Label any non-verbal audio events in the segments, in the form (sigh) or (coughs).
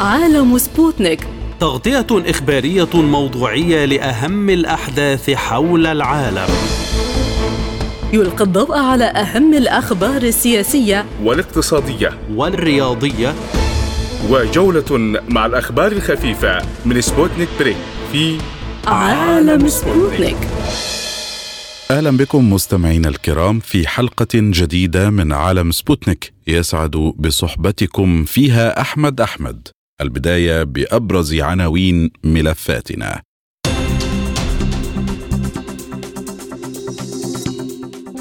عالم سبوتنيك. تغطية إخبارية موضوعية لأهم الأحداث حول العالم. يلقي الضوء على أهم الأخبار السياسية. والاقتصادية. والرياضية. وجولة مع الأخبار الخفيفة من سبوتنيك بريك في عالم سبوتنيك. أهلا بكم مستمعينا الكرام في حلقة جديدة من عالم سبوتنيك. يسعد بصحبتكم فيها أحمد أحمد. البداية بأبرز عناوين ملفاتنا.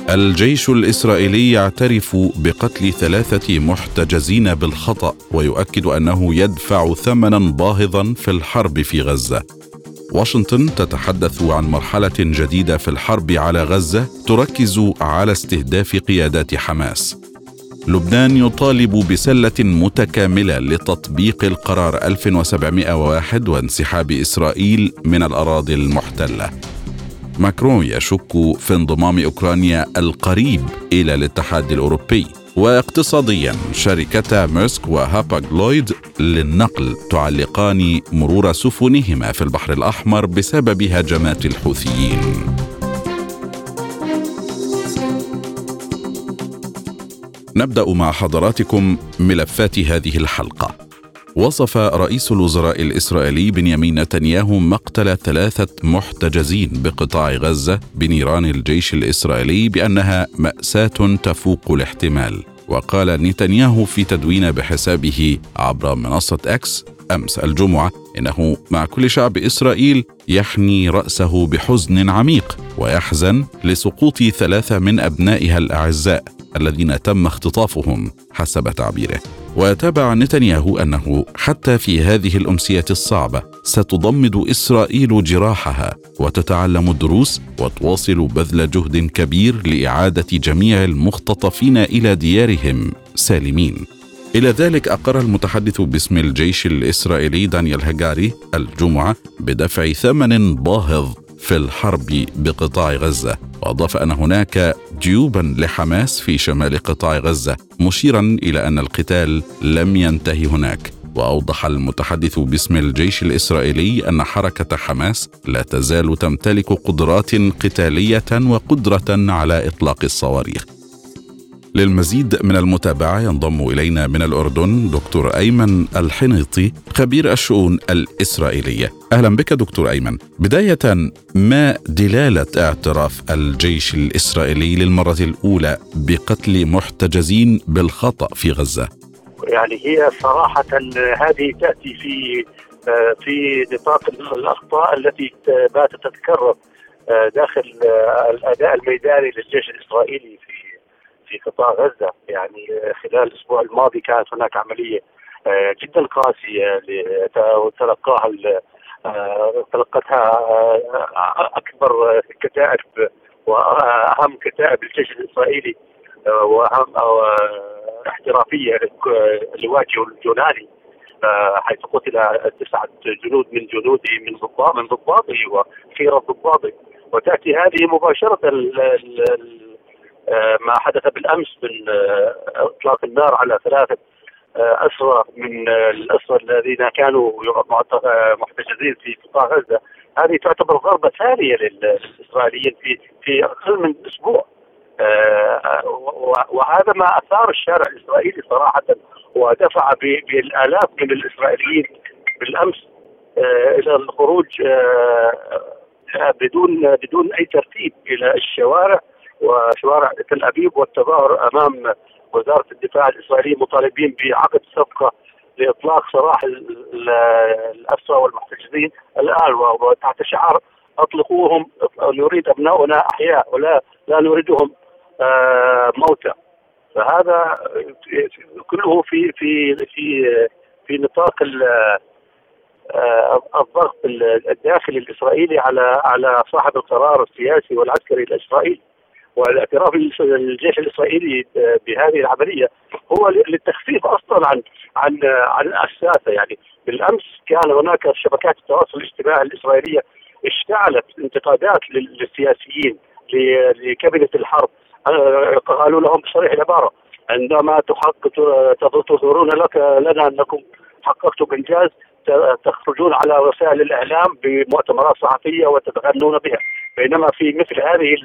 الجيش الإسرائيلي يعترف بقتل ثلاثة محتجزين بالخطأ ويؤكد أنه يدفع ثمنا باهظا في الحرب في غزة. واشنطن تتحدث عن مرحلة جديدة في الحرب على غزة تركز على استهداف قيادات حماس. لبنان يطالب بسلة متكاملة لتطبيق القرار 1701 وانسحاب إسرائيل من الأراضي المحتلة. ماكرون يشك في انضمام أوكرانيا القريب إلى الاتحاد الأوروبي. واقتصاديا شركتا ميرسك وهاباغلويد للنقل تعلقان مرور سفنهما في البحر الأحمر بسبب هجمات الحوثيين. نبدأ مع حضراتكم ملفات هذه الحلقة. وصف رئيس الوزراء الإسرائيلي بنيامين نتنياهو مقتل ثلاثة محتجزين بقطاع غزة بنيران الجيش الإسرائيلي بأنها مأساة تفوق الاحتمال. وقال نتنياهو في تدوين بحسابه عبر منصة إكس أمس الجمعة إنه مع كل شعب إسرائيل يحني رأسه بحزن عميق ويحزن لسقوط ثلاثة من أبنائها الأعزاء. الذين تم اختطافهم حسب تعبيره. وتابع نتنياهو أنه حتى في هذه الأمسية الصعبة ستضمد إسرائيل جراحها وتتعلم الدروس وتواصل بذل جهد كبير لإعادة جميع المختطفين إلى ديارهم سالمين. إلى ذلك أقر المتحدث باسم الجيش الإسرائيلي دانيال هجاري الجمعة بدفع ثمن باهظ في الحرب بقطاع غزة. وأضاف أن هناك جيوبا لحماس في شمال قطاع غزة مشيرا إلى أن القتال لم ينتهي هناك. وأوضح المتحدث باسم الجيش الإسرائيلي أن حركة حماس لا تزال تمتلك قدرات قتالية وقدرة على إطلاق الصواريخ. للمزيد من المتابعة ينضم إلينا من الأردن دكتور أيمن الحنيطي خبير الشؤون الإسرائيلية. أهلا بك دكتور أيمن. بداية ما دلالة اعتراف الجيش الإسرائيلي للمرة الأولى بقتل محتجزين بالخطأ في غزة؟ يعني هي صراحة هذه تأتي في في نطاق الأخطاء التي باتت تتكرر داخل الأداء الميداني للجيش الإسرائيلي في في قطاع غزة. يعني خلال الأسبوع الماضي كانت هناك عملية آه، جدا قاسية تلقاها آه، تلقتها آه، أكبر كتائب وأهم كتائب الجيش الإسرائيلي وأهم احترافية لواجهه اليوناني حيث قتل تسعة جنود من جنوده من ضباط من ضباطه وخيره ضباطه. وتأتي هذه مباشرة آه، ما حدث بالأمس من آه، إطلاق النار على ثلاثة آه، اسرى من الاسرى الذين كانوا محتجزين في قطاع غزة. هذه تعتبر ضربه ثانية للإسرائيليين في في أقل من أسبوع. وهذا ما أثار الشارع الإسرائيلي صراحة ودفع بالآلاف من الإسرائيليين بالأمس إلى الخروج بدون بدون أي ترتيب إلى الشوارع. وشوارع تل أبيب والتظاهر أمام وزارة الدفاع الإسرائيلية مطالبين بعقد صفقة لإطلاق سراح الاسرى والمحتجزين الآن وتحت شعار أطلقوهم نريد أبناؤنا أحياء ولا لا نريدهم آه، موتى. فهذا كله في في في في نطاق آه، الضغط الداخلي الإسرائيلي على على صاحب القرار السياسي والعسكري الإسرائيلي. والاعتراف الجيش الإسرائيلي بهذه العملية هو للتخفيف أصلا عن عن عن الساسه يعني بالأمس كان هناك شبكات التواصل الاجتماعي الإسرائيلية اشتعلت انتقادات للسياسيين لكابينة الحرب. قالوا لهم بصريح العبارة عندما تحقق تظهرون لك لنا أنكم حققتوا بانجاز تخرجون على وسائل الإعلام بمؤتمرات صحفية وتتغنون بها. بينما في مثل هذه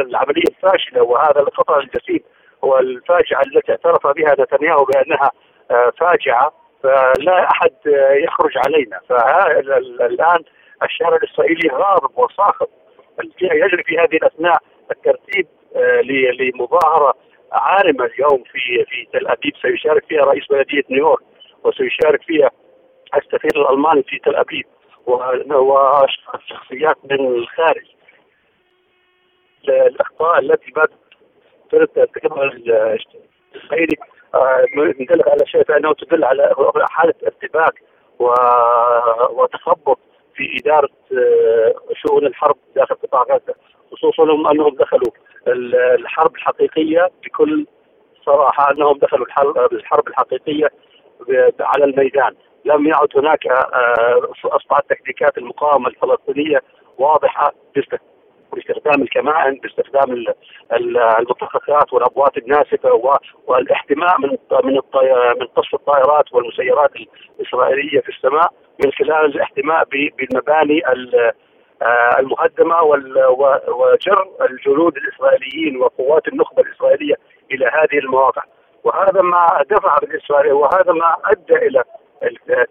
العملية الفاشلة وهذا الخطأ الجسيم والفاجعة التي اعترف بها نتنياهو بأنها آه، فاجعة فلا أحد يخرج علينا. فالان الشارع الإسرائيلي غاضب وصاخب. يجري في هذه الأثناء الترتيب آه، لمظاهرة عارمة اليوم في في تل أبيب. سيشارك فيها رئيس بلديه نيويورك وسيشارك فيها السفير الألماني في تل أبيب وشخصيات من الخارج. الاخطاء التي بدات ترتكبها ندل آه، على شيء فإنه تدل على حالة ارتباك وتخبط في إدارة آه، شؤون الحرب داخل قطاع غزة خصوصا أنهم دخلوا الحرب الحقيقية بكل صراحة أنهم دخلوا الحرب الحقيقية على الميدان. لم يعد هناك آه، أصبحت تكتيكات المقاومة الفلسطينية واضحة باستخدام الكمائن باستخدام المتخخات والابوات الناسفة والاحتماء من من من قصف الطائرات والمسيرات الإسرائيلية في السماء من خلال الاحتماء بالمباني آه، المهدمه وجر الجنود الإسرائيليين وقوات النخبة الإسرائيلية إلى هذه المواقع. وهذا ما دفع بالاسرائيلي وهذا ما أدى إلى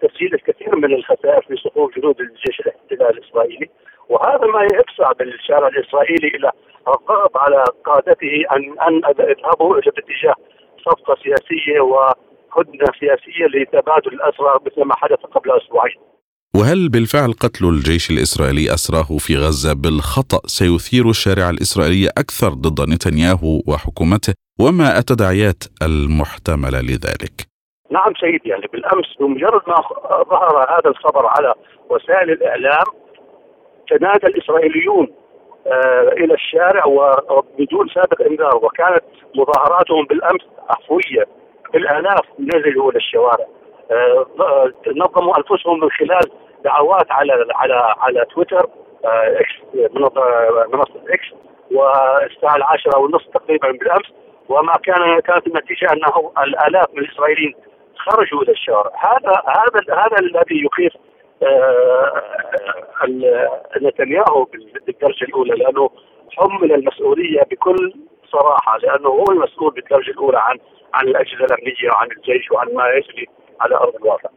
تسجيل الكثير من الخسائر في صفوف جنود الجيش الاحتلال الإسرائيلي وهذا ما يدفع بالشارع الإسرائيلي إلى الضغط على قادته ان أن يذهبوا إلى اتجاه صفقة سياسية وهدنة سياسية لتبادل الأسرى مثل ما حدث قبل أسبوعين. وهل بالفعل قتل الجيش الإسرائيلي أسراه في غزة بالخطأ سيثير الشارع الإسرائيلي أكثر ضد نتنياهو وحكومته وما التداعيات المحتملة لذلك؟ نعم سيدي يعني بالأمس بمجرد ما ظهر هذا الخبر على وسائل الإعلام تنادى الإسرائيليون آه إلى الشارع وبدون سابق إنذار وكانت مظاهراتهم بالأمس عفوية بالآلاف نزلوا إلى الشوارع. آه نظموا أنفسهم من خلال دعوات على على على تويتر آه إكس منصة إكس والساعة العاشرة والنصف تقريبا بالأمس وما كان كانت النتيجة أنه الآلاف من الإسرائيليين خرجوا إلى الشارع هذا هذا هذا الذي يخيف آه، نتنياهو بالدرجة الأولى لأنه حمل المسؤولية بكل صراحة لأنه هو المسؤول بالدرجة الأولى عن عن الأجهزة الأمنية وعن الجيش وعن ما يجري على أرض الواقع.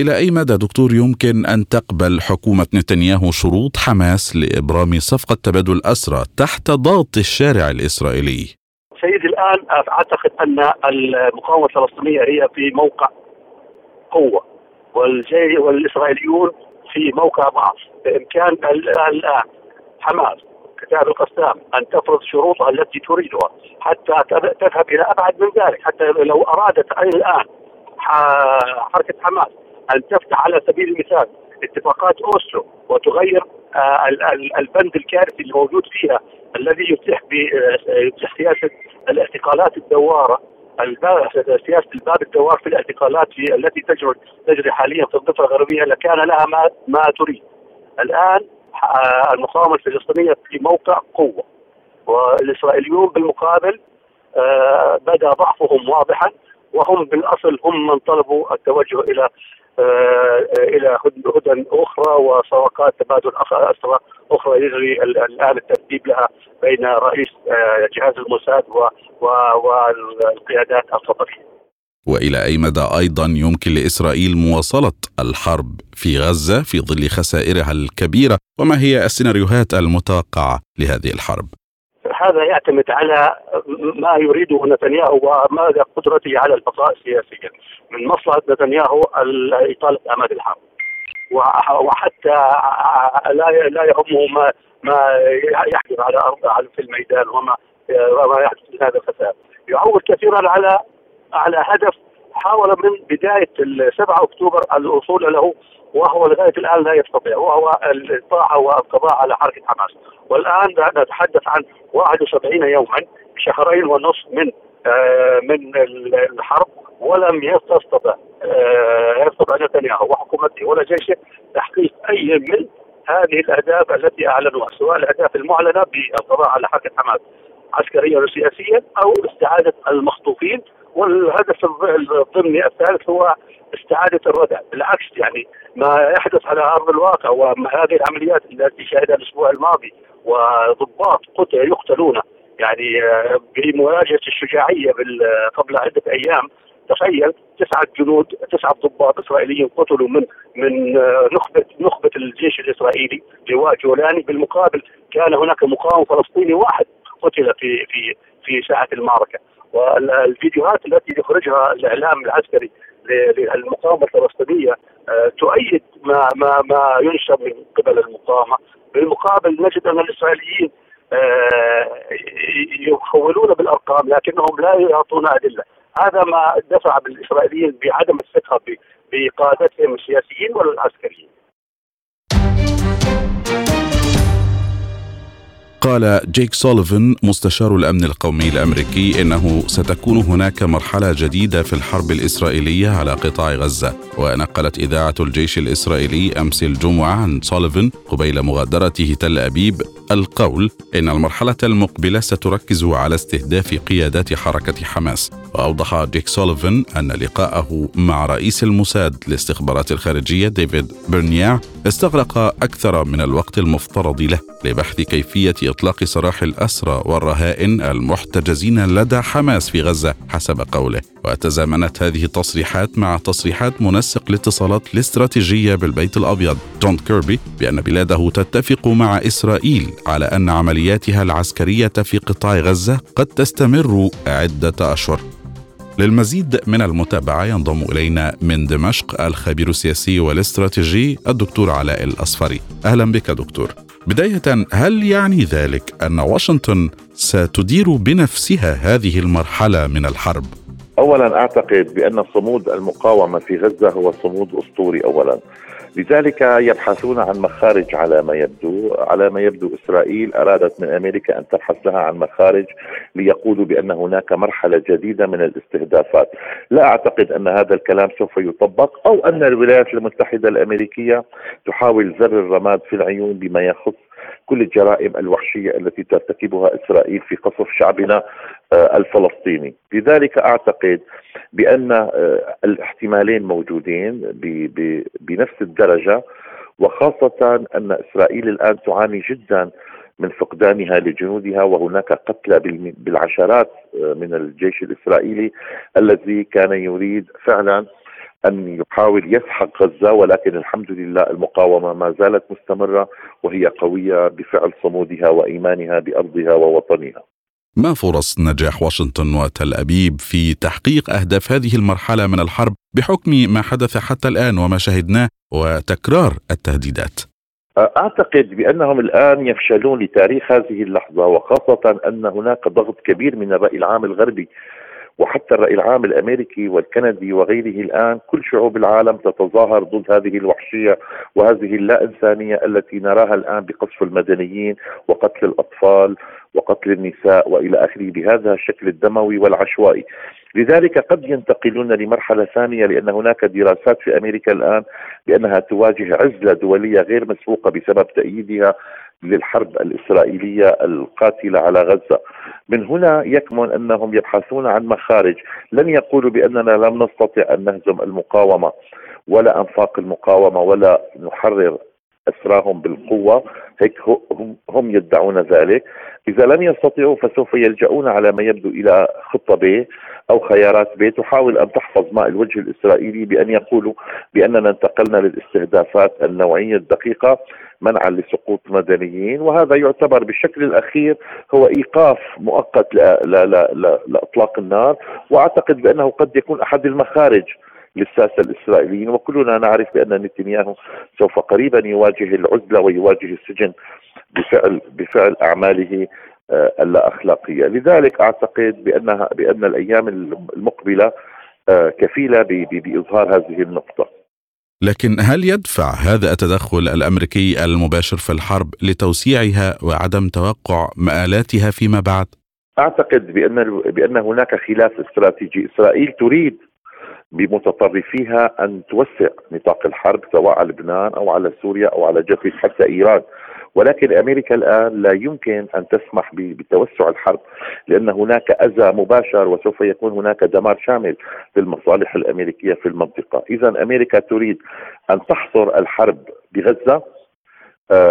إلى أي مدى دكتور يمكن أن تقبل حكومة نتنياهو شروط حماس لإبرام صفقة تبادل أسرى تحت ضغط الشارع الإسرائيلي؟ سيدي الآن أعتقد أن المقاومة الفلسطينية هي في موقع قوة والجي والإسرائيليون في موقع ضعف. بإمكان الآن حماس كتاب القسام أن تفرض شروطها التي تريدها حتى تذهب إلى أبعد من ذلك. حتى لو أرادت الآن حركة حماس أن تفتح على سبيل المثال اتفاقات أوسلو وتغير آه، البند الكارثي الموجود فيها الذي يتيح يتيح سياسة الاعتقالات الدوارة سياسة الباب الدوار في الاعتقالات التي تجري تجري حاليا في الضفة الغربية لكان لها ما ما تريد. الآن آه، المقاومة الفلسطينية في موقع قوة والإسرائيليون بالمقابل آه، بدا ضعفهم واضحا وهم بالأصل هم من طلبوا التوجه إلى إلى هدى أخرى وصفقات تبادل اسرى أخرى يجري الآن الترتيب لها بين رئيس آه، جهاز الموساد والقيادات القطريه. وإلى أي مدى أيضا يمكن لإسرائيل مواصلة الحرب في غزة في ظل خسائرها الكبيرة وما هي السيناريوهات المتوقعة لهذه الحرب؟ هذا يعتمد على ما يريده نتنياهو وماذا قدرته على البقاء سياسيا. من مصلحة نتنياهو اطاله امد الحرب. وحتى لا لا يهمه ما ما يحدث على ارض في الميدان وما وما يحدث من هذا الفساد. يعول كثيرا على على هدف حاول من بداية 7 أكتوبر الوصول له وهو لغاية الآن لا يستطيع وهو الطاعة والقضاء على حركة حماس. والآن نتحدث عن 71 يوما شهرين ونصف من آه من الحرب ولم يستطع آه يستطع نتنياهو وحكومته ولا جيشه تحقيق أي من هذه الأهداف التي أعلنوها سواء الأهداف المعلنة بالقضاء على حركة حماس. عسكريا وسياسيا أو استعادة المخطوفين والهدف الضمني الثالث هو استعادة الردع. بالعكس يعني ما يحدث على أرض الواقع وهذه العمليات التي شهدها الأسبوع الماضي وضباط قتل يقتلون يعني آه، بمواجهة الشجاعية قبل عدة أيام. تخيل تسعة جنود تسعة ضباط إسرائيليين قتلوا من من آه، نخبه نخبة الجيش الإسرائيلي لواء جولاني. بالمقابل كان هناك مقاوم فلسطيني واحد. قتل في في في ساعه المعركة. والفيديوهات التي يخرجها الإعلام العسكري للمقاومة الفلسطينيه آه، تؤيد ما ما ما ينشر من قبل المقاومة. بالمقابل نجد أن الإسرائيليين آه، يخولون بالأرقام لكنهم لا يعطون أدلة. هذا ما دفع بالإسرائيليين بعدم الثقة بقادتهم السياسيين ولا قال جيك سوليفان مستشار الأمن القومي الأمريكي إنه ستكون هناك مرحلة جديدة في الحرب الإسرائيلية على قطاع غزة. ونقلت إذاعة الجيش الإسرائيلي أمس الجمعة عن سوليفان قبيل مغادرته تل أبيب القول إن المرحلة المقبلة ستركز على استهداف قيادات حركة حماس. وأوضح جيك سوليفان أن لقاءه مع رئيس الموساد للاستخبارات الخارجية ديفيد برنيا استغرق أكثر من الوقت المفترض له لبحث كيفية اطلاق سراح الأسرى والرهائن المحتجزين لدى حماس في غزة حسب قوله. وتزامنت هذه التصريحات مع تصريحات منسق الاتصالات الاستراتيجية بالبيت الأبيض. جون كيربي بأن بلاده تتفق مع إسرائيل على أن عملياتها العسكرية في قطاع غزة قد تستمر عدة أشهر. للمزيد من المتابعة ينضم إلينا من دمشق الخبير السياسي والاستراتيجي الدكتور علاء الأصفري. أهلا بك دكتور. بداية هل يعني ذلك أن واشنطن ستدير بنفسها هذه المرحلة من الحرب؟ اولا أعتقد بأن صمود المقاومة في غزة هو صمود أسطوري اولا لذلك يبحثون عن مخارج على ما يبدو على ما يبدو إسرائيل أرادت من أمريكا أن تبحث لها عن مخارج ليقولوا بأن هناك مرحلة جديدة من الاستهدافات. لا أعتقد أن هذا الكلام سوف يطبق أو أن الولايات المتحدة الأمريكية تحاول زر الرماد في العيون بما يخص كل الجرائم الوحشية التي ترتكبها إسرائيل في قصف شعبنا آه، الفلسطيني، لذلك أعتقد بأن آه، الاحتمالين موجودين بنفس الدرجة وخاصة أن إسرائيل الآن تعاني جدا من فقدانها لجنودها وهناك قتلى بالعشرات آه، من الجيش الإسرائيلي الذي كان يريد فعلا أن يحاول يسحق غزة ولكن الحمد لله المقاومة ما زالت مستمرة وهي قوية بفعل صمودها وإيمانها بأرضها ووطنها. ما فرص نجاح واشنطن وتل أبيب في تحقيق أهداف هذه المرحلة من الحرب بحكم ما حدث حتى الآن وما شهدناه وتكرار التهديدات؟ أعتقد بأنهم الآن يفشلون لتاريخ هذه اللحظة وخاصة أن هناك ضغط كبير من الرأي العام الغربي وحتى الرأي العام الأمريكي والكندي وغيره الآن كل شعوب العالم تتظاهر ضد هذه الوحشية وهذه اللا إنسانية التي نراها الآن بقصف المدنيين وقتل الأطفال وقتل النساء وإلى آخره بهذا الشكل الدموي والعشوائي. لذلك قد ينتقلون لمرحلة ثانية لأن هناك دراسات في أمريكا الآن بأنها تواجه عزلة دولية غير مسبوقة بسبب تأييدها للحرب الإسرائيلية القاتلة على غزة. من هنا يكمن أنهم يبحثون عن مخارج، لن يقولوا بأننا لم نستطع أن نهزم المقاومة ولا أنفاق المقاومة ولا نحرر أسراهم بالقوة. هيك هم يدعون ذلك. إذا لم يستطيعوا فسوف يلجؤون على ما يبدو إلى خطة ب أو خيارات ب. تحاول أن تحفظ ماء الوجه الإسرائيلي بأن يقولوا بأننا انتقلنا للاستهدافات النوعية الدقيقة منعا لسقوط مدنيين. وهذا يعتبر بالشكل الأخير هو إيقاف مؤقت لأطلاق النار. وأعتقد بأنه قد يكون أحد المخارج للساسة الإسرائيليين وكلنا نعرف بأن نتنياهو سوف قريبا يواجه العزلة ويواجه السجن بفعل بفعل أعماله آه، اللا اخلاقيه، لذلك أعتقد بانها بأن الأيام المقبلة آه، كفيلة بإظهار هذه النقطة. لكن هل يدفع هذا التدخل الأمريكي المباشر في الحرب لتوسيعها وعدم توقع مآلاتها فيما بعد؟ أعتقد بأن بأن هناك خلاف استراتيجي، إسرائيل تريد بمتطرفيها أن توسع نطاق الحرب سواء على لبنان أو على سوريا أو على جبهه حتى إيران. ولكن أمريكا الآن لا يمكن أن تسمح بتوسع الحرب لأن هناك أذى مباشر وسوف يكون هناك دمار شامل للمصالح الأمريكية في المنطقة، اذا أمريكا تريد أن تحصر الحرب بغزة.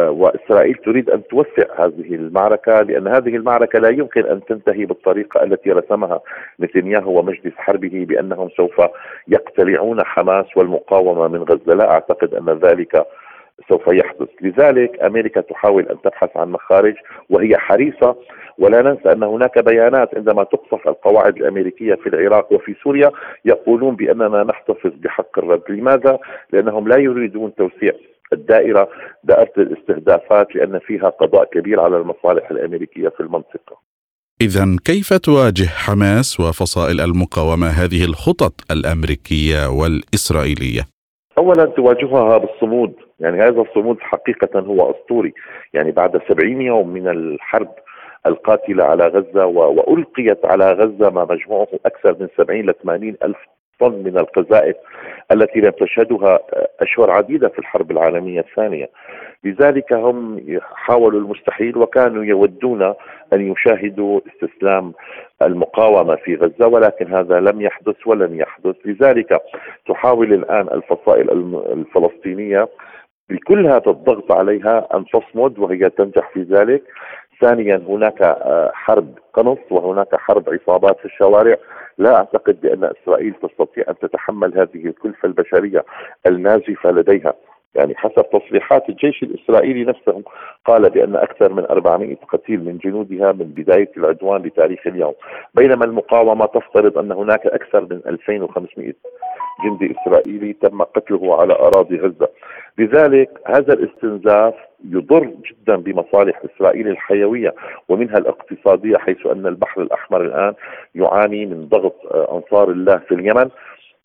وإسرائيل تريد أن توسع هذه المعركة لأن هذه المعركة لا يمكن أن تنتهي بالطريقة التي رسمها نتنياهو ومجلس حربه بأنهم سوف يقتلعون حماس والمقاومة من غزة، لا أعتقد أن ذلك سوف يحدث. لذلك أمريكا تحاول أن تبحث عن مخارج وهي حريصة. ولا ننسى أن هناك بيانات عندما تقصف القواعد الأمريكية في العراق وفي سوريا يقولون بأننا نحتفظ بحق الرد لماذا؟ لأنهم لا يريدون توسيع الدائرة دائرة الاستهدافات لأن فيها قضاء كبير على المصالح الأمريكية في المنطقة إذا كيف تواجه حماس وفصائل المقاومة هذه الخطط الأمريكية والإسرائيلية؟ اولا تواجهها بالصمود يعني هذا الصمود حقيقة هو أسطوري يعني بعد سبعين يوم من الحرب القاتلة على غزة وألقيت على غزة ما مجموعه أكثر من 70 ل 80 ألف طن من القذائف التي لم تشهدها أشهر عديدة في الحرب العالمية الثانية. لذلك هم حاولوا المستحيل وكانوا يودون أن يشاهدوا استسلام المقاومة في غزة ولكن هذا لم يحدث ولن يحدث. لذلك تحاول الآن الفصائل الفلسطينية بكل هذا الضغط عليها أن تصمد وهي تنجح في ذلك. ثانيا هناك آه، حرب قنص وهناك حرب عصابات في الشوارع. لا أعتقد بأن إسرائيل تستطيع أن تتحمل هذه الكلفة البشرية النازفة لديها. يعني حسب تصريحات الجيش الإسرائيلي نفسه قال بأن أكثر من 400 قتيل من جنودها من بداية العدوان لتاريخ اليوم. بينما المقاومة تفترض أن هناك أكثر من 2500 جندي إسرائيلي تم قتله على أراضي غزة. لذلك هذا الاستنزاف يضر جدا بمصالح إسرائيل الحيوية ومنها الاقتصادية حيث أن البحر الأحمر الآن يعاني من ضغط أنصار الله في اليمن.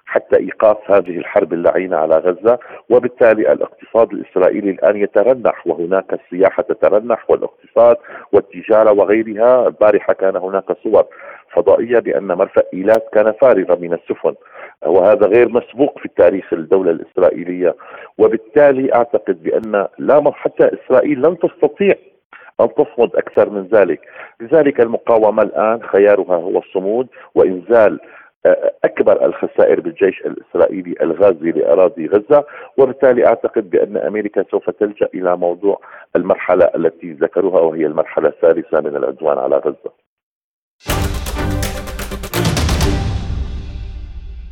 حتى إيقاف هذه الحرب اللعينة على غزة وبالتالي الاقتصاد الإسرائيلي الآن يترنح وهناك السياحة تترنح والاقتصاد والتجارة وغيرها البارحة كان هناك صور فضائية بأن مرفأ إيلات كان فارغا من السفن وهذا غير مسبوق في التاريخ الدولة الإسرائيلية. وبالتالي أعتقد بأن لا حتى إسرائيل لن تستطيع أن تصمد أكثر من ذلك. لذلك المقاومة الآن خيارها هو الصمود وإنزال أكبر الخسائر بالجيش الإسرائيلي الغازي لأراضي غزة وبالتالي أعتقد بأن أمريكا سوف تلجأ إلى موضوع المرحلة التي ذكروها وهي المرحلة الثالثة من العدوان على غزة.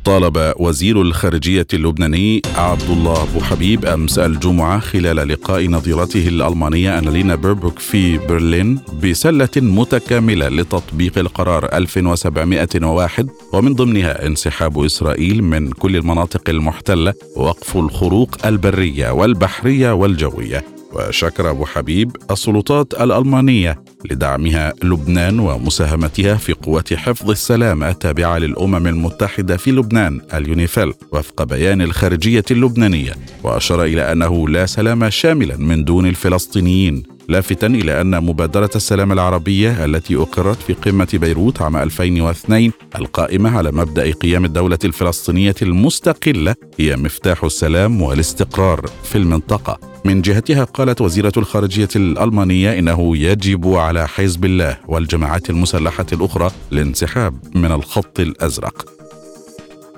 طالب وزير الخارجية اللبناني عبد الله أبو حبيب أمس الجمعة خلال لقاء نظيرته الألمانية أنالينا بيربوك في برلين بسلة متكاملة لتطبيق القرار 1701 ومن ضمنها انسحاب إسرائيل من كل المناطق المحتلة ووقف الخروق البرية والبحرية والجوية. وشكر أبو حبيب السلطات الألمانية لدعمها لبنان ومساهمتها في قوات حفظ السلام التابعة للأمم المتحدة في لبنان اليونيفيل وفق بيان الخارجية اللبنانية وأشار إلى أنه لا سلام شاملا من دون الفلسطينيين لافتا إلى أن مبادرة السلام العربية التي أقرت في قمة بيروت عام 2002 القائمة على مبدأ قيام الدولة الفلسطينية المستقلة هي مفتاح السلام والاستقرار في المنطقة. من جهتها قالت وزيرة الخارجية الألمانية إنه يجب على حزب الله والجماعات المسلحة الأخرى الانسحاب من الخط الأزرق.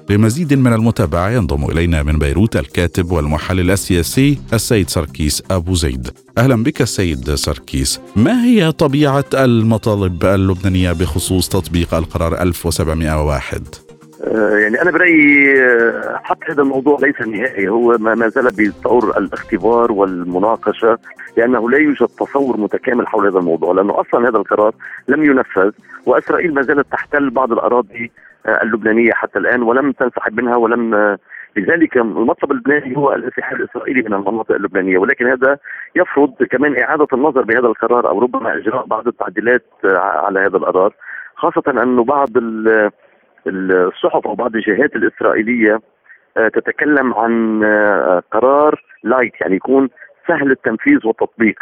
لمزيد من المتابعة ينضم إلينا من بيروت الكاتب والمحلل السياسي السيد سركيس أبو زيد. أهلا بك السيد سركيس. ما هي طبيعة المطالب اللبنانية بخصوص تطبيق القرار 1701 آه، يعني أنا برأيي آه، حتى هذا الموضوع ليس نهائي. هو ما زال بطور الاختبار والمناقشة لأنه لا يوجد تصور متكامل حول هذا الموضوع لأنه أصلا هذا القرار لم ينفذ وإسرائيل ما زالت تحتل بعض الأراضي اللبنانية حتى الآن ولم تنسحب منها ولم لذلك المطلب اللبناني هو الانسحاب الإسرائيلي من المناطق اللبنانية ولكن هذا يفرض كمان إعادة النظر بهذا القرار أو ربما إجراء بعض التعديلات على هذا القرار خاصة انه بعض الصحف أو بعض الجهات الإسرائيلية آه، تتكلم عن آه، قرار لايت يعني يكون سهل التنفيذ والتطبيق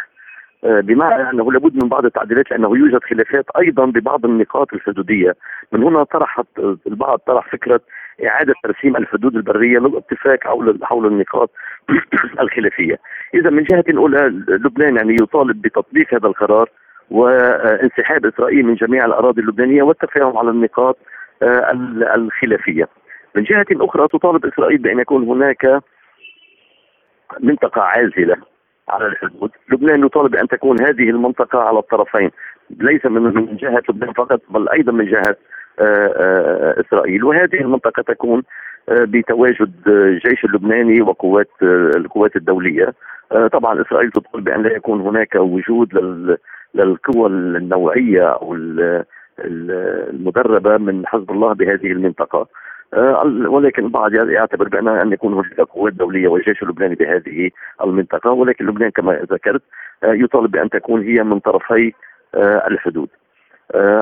آه، بمعنى أنه لابد من بعض التعديلات لأنه يوجد خلافات أيضا ببعض النقاط الحدودية، من هنا طرحت البعض طرح فكرة إعادة ترسيم الحدود البرية للاتفاق حول حول النقاط (coughs) الخلافية. اذا من جهة أولى لبنان يعني يطالب بتطبيق هذا القرار وانسحاب إسرائيل من جميع الأراضي اللبنانية والتفاهم على النقاط آه، الخلافية. من جهة أخرى تطالب إسرائيل بأن يكون هناك منطقة عازلة على الحدود، لبنان يطالب بأن تكون هذه المنطقة على الطرفين، ليس من جهة لبنان فقط بل أيضا من جهة آه، آه، إسرائيل، وهذه المنطقة تكون بتواجد الجيش اللبناني وقوات القوات الدولية. طبعا إسرائيل تطالب بأن لا يكون هناك وجود للقوى النوعية أو المدربة من حزب الله بهذه المنطقة آه، ولكن البعض يعتبر بأن أن يكون هناك قوات دوليه والجيش اللبناني بهذه المنطقة ولكن لبنان كما ذكرت آه، يطالب بأن تكون هي من طرفي آه، الحدود.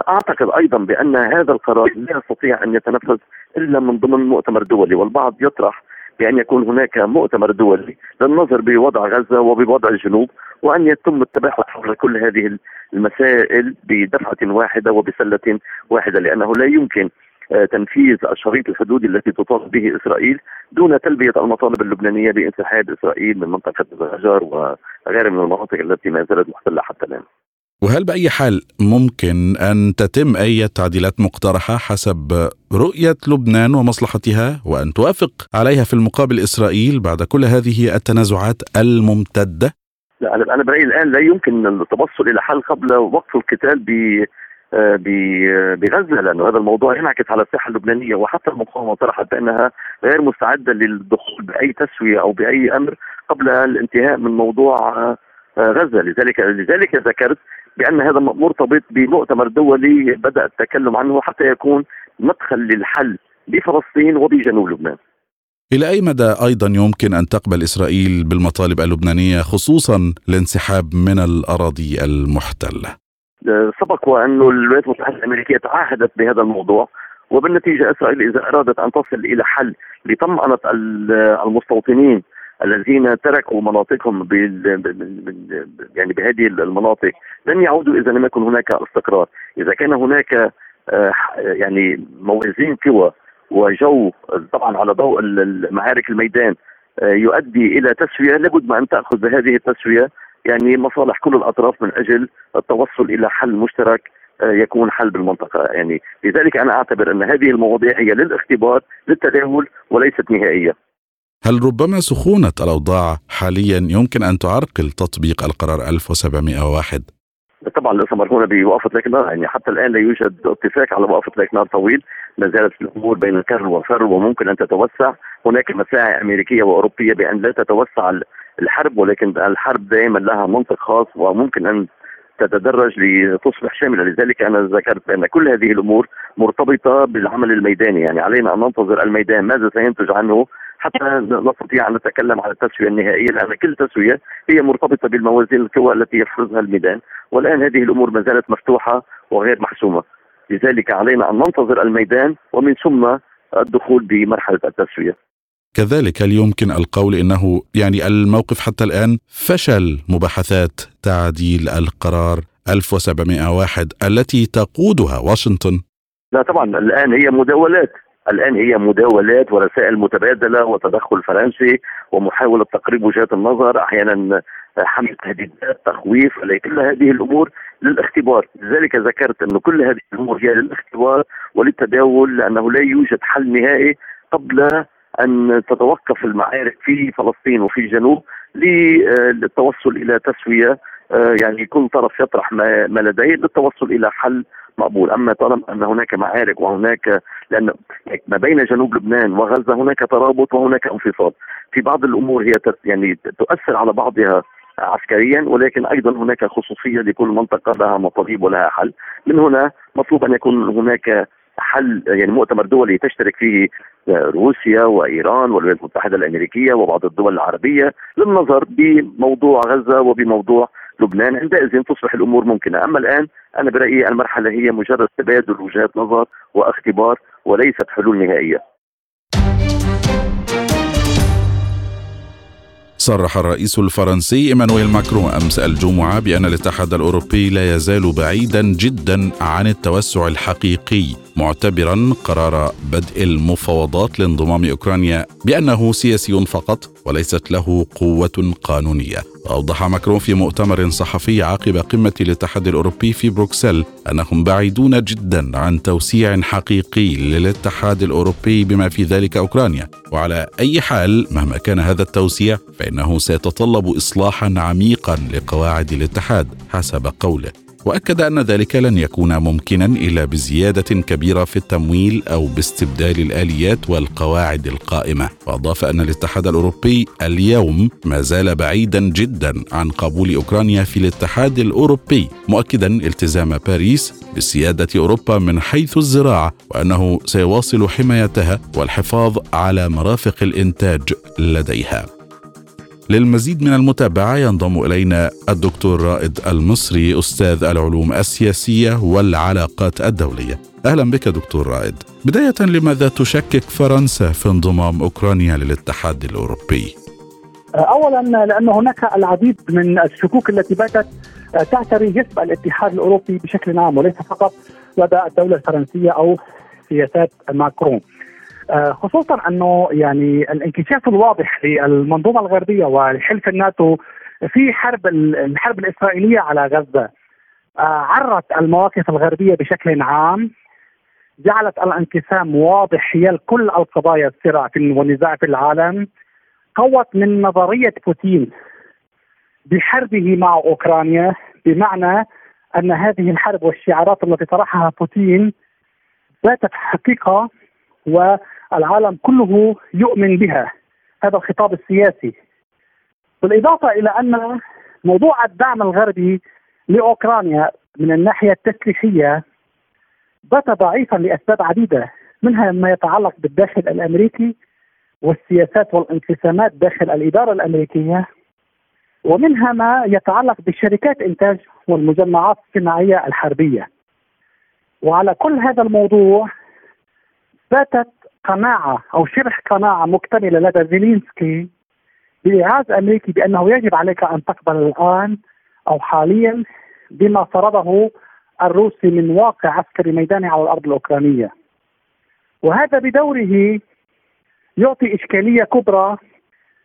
أعتقد أيضا بأن هذا القرار لا يستطيع أن يتنفذ إلا من ضمن مؤتمر دولي والبعض يطرح بأن يكون هناك مؤتمر دولي للنظر بوضع غزة وبوضع الجنوب وأن يتم التباحث حول كل هذه المسائل بدفعة واحدة وبسلة واحدة لأنه لا يمكن آه، تنفيذ الشريط الحدودي التي تطالب به إسرائيل دون تلبية المطالب اللبنانية بانسحاب إسرائيل من منطقة الهجر وغيرها من المناطق التي ما زالت محتلة حتى الآن. وهل بأي حال ممكن أن تتم أي تعديلات مقترحة حسب رؤية لبنان ومصلحتها وأن توافق عليها في المقابل إسرائيل بعد كل هذه التنازعات الممتدة؟ لا أنا برأيي الآن لا يمكن التوصل إلى حل قبل وقف القتال ب بغزة لأنه هذا الموضوع ينعكس على الساحة اللبنانية وحتى المقاومة طرحت بأنها غير مستعدة للدخول بأي تسوية أو بأي أمر قبل الانتهاء من موضوع غزة لذلك لذلك ذكرت بأن هذا مرتبط بمؤتمر دولي بدأ التكلم عنه حتى يكون مدخل للحل بفلسطين وبجنوب لبنان. إلى أي مدى أيضا يمكن أن تقبل إسرائيل بالمطالب اللبنانية خصوصا الانسحاب من الأراضي المحتلة؟ سبق وأن الولايات المتحدة الأمريكية تعهدت بهذا الموضوع وبالنتيجة إسرائيل إذا أرادت أن تصل إلى حل لطمأنة المستوطنين الذين تركوا مناطقهم يعني بهذه المناطق لن يعودوا إذا لم يكن هناك استقرار، إذا كان هناك آه، يعني موازين قوى وجو طبعا على ضوء معارك الميدان آه، يؤدي إلى تسوية لابد ما أن تأخذ بهذه التسوية. يعني مصالح كل الأطراف من أجل التوصل إلى حل مشترك آه، يكون حل بالمنطقة. يعني لذلك أنا أعتبر أن هذه المواضيع هي للاختبار للتداول وليست نهائيه هل ربما سخونة الأوضاع حاليا يمكن أن تعرقل تطبيق القرار 1701 طبعا الامر هنا بوقفه لكنار يعني حتى الآن لا يوجد اتفاق على وقفه لكنار طويل. ما زالت الأمور بين كر وفر وممكن أن تتوسع. هناك مساعي أمريكية وأوروبية بأن لا تتوسع الحرب ولكن الحرب دائما لها منطق خاص وممكن أن تتدرج لتصبح شاملة. لذلك أنا ذكرت بان كل هذه الأمور مرتبطة بالعمل الميداني. يعني علينا أن ننتظر الميدان. ماذا سينتج عنه حتى نستطيع أن نتكلم عن التسوية النهائية لأن كل تسوية هي مرتبطة بالموازين القوى التي يفرزها الميدان. والآن هذه الأمور ما زالت مفتوحة وغير محسومة. لذلك علينا أن ننتظر الميدان ومن ثم الدخول بمرحلة التسوية. كذلك هل يمكن القول إنه يعني الموقف حتى الآن فشل مباحثات تعديل القرار 1701 التي تقودها واشنطن؟ لا طبعا الآن هي مداولات. الآن هي مداولات ورسائل متبادلة وتدخل فرنسي ومحاولة تقريب وجهات النظر أحيانا حمل تهديدات تخويف كل هذه الأمور للاختبار. لذلك ذكرت انه كل هذه الأمور هي للاختبار وللتداول لأنه لا يوجد حل نهائي قبل أن تتوقف المعارك في فلسطين وفي الجنوب للتوصل إلى تسوية يعني كل طرف يطرح ما لديه للتوصل إلى حل مقبول. أما طالما أن هناك معارك وهناك لأن ما بين جنوب لبنان وغزة هناك ترابط وهناك انفصال. في بعض الأمور هي يعني تؤثر على بعضها عسكريا ولكن أيضا هناك خصوصية لكل منطقة لها مطالب ولها حل. من هنا مطلوب أن يكون هناك حل يعني مؤتمر دولي تشترك فيه روسيا وإيران والولايات المتحدة الأمريكية وبعض الدول العربية للنظر بموضوع غزة وبموضوع لبنان عندئذ تصبح الأمور ممكنة، أما الآن أنا برأيي المرحلة هي مجرد تبادل وجهات نظر واختبار وليست حلول نهائية. صرح الرئيس الفرنسي إيمانويل ماكرون أمس الجمعة بأن الاتحاد الأوروبي لا يزال بعيدا جدا عن التوسع الحقيقي معتبرا قرار بدء المفاوضات لانضمام أوكرانيا بأنه سياسي فقط وليست له قوة قانونية. واوضح ماكرون في مؤتمر صحفي عقب قمة الاتحاد الأوروبي في بروكسل أنهم بعيدون جدا عن توسيع حقيقي للاتحاد الأوروبي بما في ذلك أوكرانيا. وعلى أي حال مهما كان هذا التوسيع فإنه سيتطلب اصلاحا عميقا لقواعد الاتحاد حسب قوله. وأكد أن ذلك لن يكون ممكنا إلا بزيادة كبيرة في التمويل أو باستبدال الآليات والقواعد القائمة. وأضاف أن الاتحاد الأوروبي اليوم ما زال بعيدا جدا عن قبول أوكرانيا في الاتحاد الأوروبي مؤكدا التزام باريس بسيادة أوروبا من حيث الزراعة وأنه سيواصل حمايتها والحفاظ على مرافق الإنتاج لديها. للمزيد من المتابعة ينضم إلينا الدكتور رائد المصري أستاذ العلوم السياسية والعلاقات الدولية. أهلا بك دكتور رائد. بداية لماذا تشكك فرنسا في انضمام أوكرانيا للاتحاد الأوروبي؟ أولا لأن هناك العديد من الشكوك التي باتت تعتري جسم الاتحاد الأوروبي بشكل عام وليس فقط لدى الدولة الفرنسية أو سياسات ماكرون. آه، خصوصا أنه يعني الانكشاف الواضح للمنظومة الغربية والحلف الناتو في حرب الحرب الإسرائيلية على غزة. آه، عرت المواقف الغربية بشكل عام جعلت الانقسام واضح حيال كل القضايا الصراع والنزاع في العالم قوت من نظرية بوتين بحربه مع أوكرانيا بمعنى أن هذه الحرب والشعارات التي طرحها بوتين باتت حقيقة والعالم كله يؤمن بها هذا الخطاب السياسي. بالإضافة إلى أن موضوع الدعم الغربي لأوكرانيا من الناحية التسليحيه بات ضعيفا لأسباب عديدة منها ما يتعلق بالداخل الأمريكي والسياسات والانقسامات داخل الإدارة الأمريكية ومنها ما يتعلق بشركات إنتاج والمجمعات الصناعية الحربية. وعلى كل هذا الموضوع باتت قناعة أو شبه قناعة مكتمله لدى زيلينسكي بايعاز أمريكي بأنه يجب عليك أن تقبل الآن أو حاليا بما فرضه الروسي من واقع عسكري ميداني على الأرض الأوكرانية. وهذا بدوره يعطي إشكالية كبرى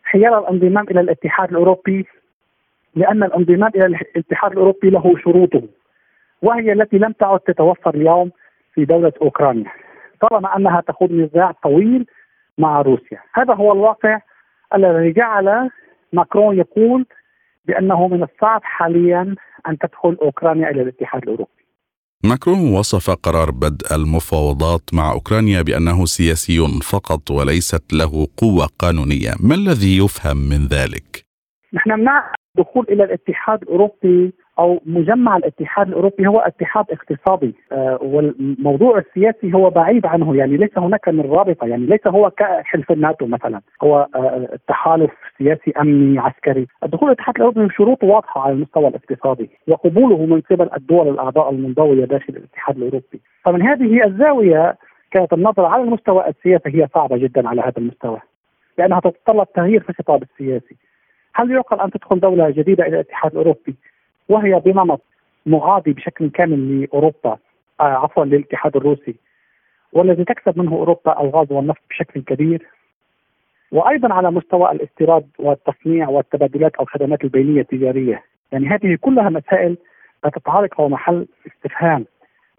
حيال الانضمام إلى الاتحاد الأوروبي لأن الانضمام إلى الاتحاد الأوروبي له شروطه وهي التي لم تعد تتوفر اليوم في دولة أوكرانيا. طالما أنها تخوض نزاع طويل مع روسيا، هذا هو الواقع الذي جعل ماكرون يقول بأنه من الصعب حاليا أن تدخل أوكرانيا إلى الاتحاد الأوروبي. ماكرون وصف قرار بدء المفاوضات مع أوكرانيا بأنه سياسي فقط وليست له قوة قانونية، ما الذي يفهم من ذلك؟ نحن نعرف الدخول إلى الاتحاد الأوروبي أو مجمع الاتحاد الأوروبي هو اتحاد اقتصادي. آه والموضوع السياسي هو بعيد عنه يعني ليس هناك من رابطة يعني ليس هو كحلف الناتو مثلا. هو آه تحالف سياسي أمني عسكري. الدخول الاتحاد الأوروبي شروط واضحة على المستوى الاقتصادي وقبوله من قبل الدول الأعضاء المنضوية داخل الاتحاد الأوروبي. فمن هذه الزاوية كانت النظرة على المستوى السياسي هي صعبة جدا على هذا المستوى لأنها تتطلب تغيير في الخطاب السياسي. هل يعقل أن تدخل دولة جديدة إلى الاتحاد الأوروبي؟ وهي بنمط معادي بشكل كامل لأوروبا آه عفوا للاتحاد الروسي والذي تكسب منه أوروبا الغاز والنفط بشكل كبير. وأيضا على مستوى الاستيراد والتصنيع والتبادلات أو الخدمات البينية التجارية، يعني هذه كلها مسائل تتعلق ومحل استفهام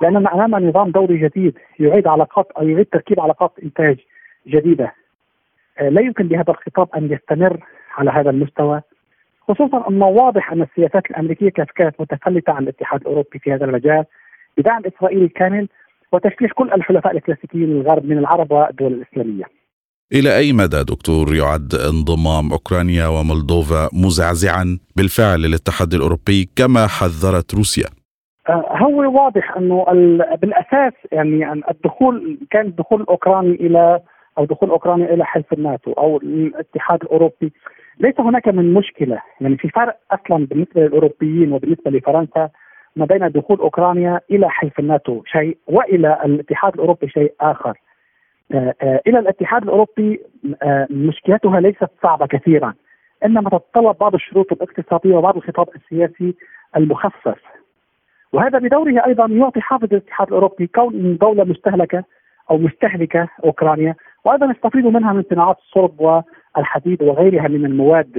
لأننا أمام نظام دولي جديد يعيد علاقات أو يعيد تركيب علاقات إنتاج جديدة. آه لا يمكن بهذا الخطاب أن يستمر على هذا المستوى. خصوصا أنه واضح أن السياسات الأمريكية كانت متفلتة عن الاتحاد الأوروبي في هذا المجال بدعم إسرائيل الكامل وتشكيل كل الحلفاء الكلاسيكيين للغرب من العرب والدول الإسلامية. إلى أي مدى دكتور يعد انضمام أوكرانيا ومولدوفا مزعزعا بالفعل للاتحاد الأوروبي كما حذرت روسيا؟ هو واضح أنه بالأساس يعني الدخول كان الدخول الاوكراني إلى أو دخول أوكرانيا إلى حلف الناتو أو الاتحاد الأوروبي ليس هناك من مشكلة. يعني في فرق أصلا بالنسبة للأوروبيين وبالنسبة لفرنسا ما بين دخول أوكرانيا إلى حلف الناتو شيء وإلى الاتحاد الأوروبي شيء آخر. آآ آآ إلى الاتحاد الأوروبي مشكلتها ليست صعبة كثيرا إنما تتطلب بعض الشروط الاقتصادية وبعض الخطاب السياسي المخفف وهذا بدوره أيضا يعطي حافز الاتحاد الأوروبي كون دولة مستهلكة أو مستهلكة أوكرانيا وأيضا يستفيد منها من صناعات الصلب والحديد وغيرها من المواد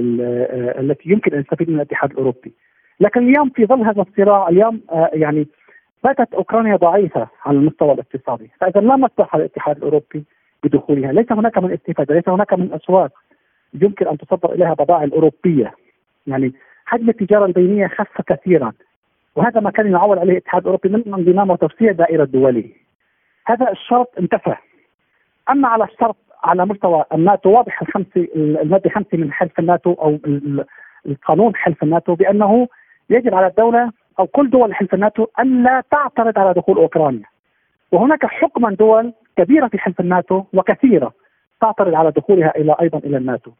التي يمكن أن يستفيد منها الاتحاد الأوروبي. لكن اليوم في ظل هذا الصراع اليوم آه، يعني باتت أوكرانيا ضعيفة على المستوى الاقتصادي، فإذا لا مصلحة للاتحاد الأوروبي بدخولها، ليس هناك من استفاده، ليس هناك من أسواق يمكن أن تصدر إليها بضائع الأوروبية. يعني حجم التجارة البينية خف كثيرا وهذا ما كان يعول عليه الاتحاد الأوروبي من انضمام وتوسيع دائرة الدولي. هذا الشرط انتفى. اما على الشرط على مستوى الناتو واضح الخمسه الماده خمسه من حلف الناتو أو القانون حلف الناتو بأنه يجب على الدولة أو كل دول حلف الناتو أن لا تعترض على دخول أوكرانيا. وهناك حكما دول كبيرة في حلف الناتو وكثيرة تعترض على دخولها إلى أيضا إلى الناتو.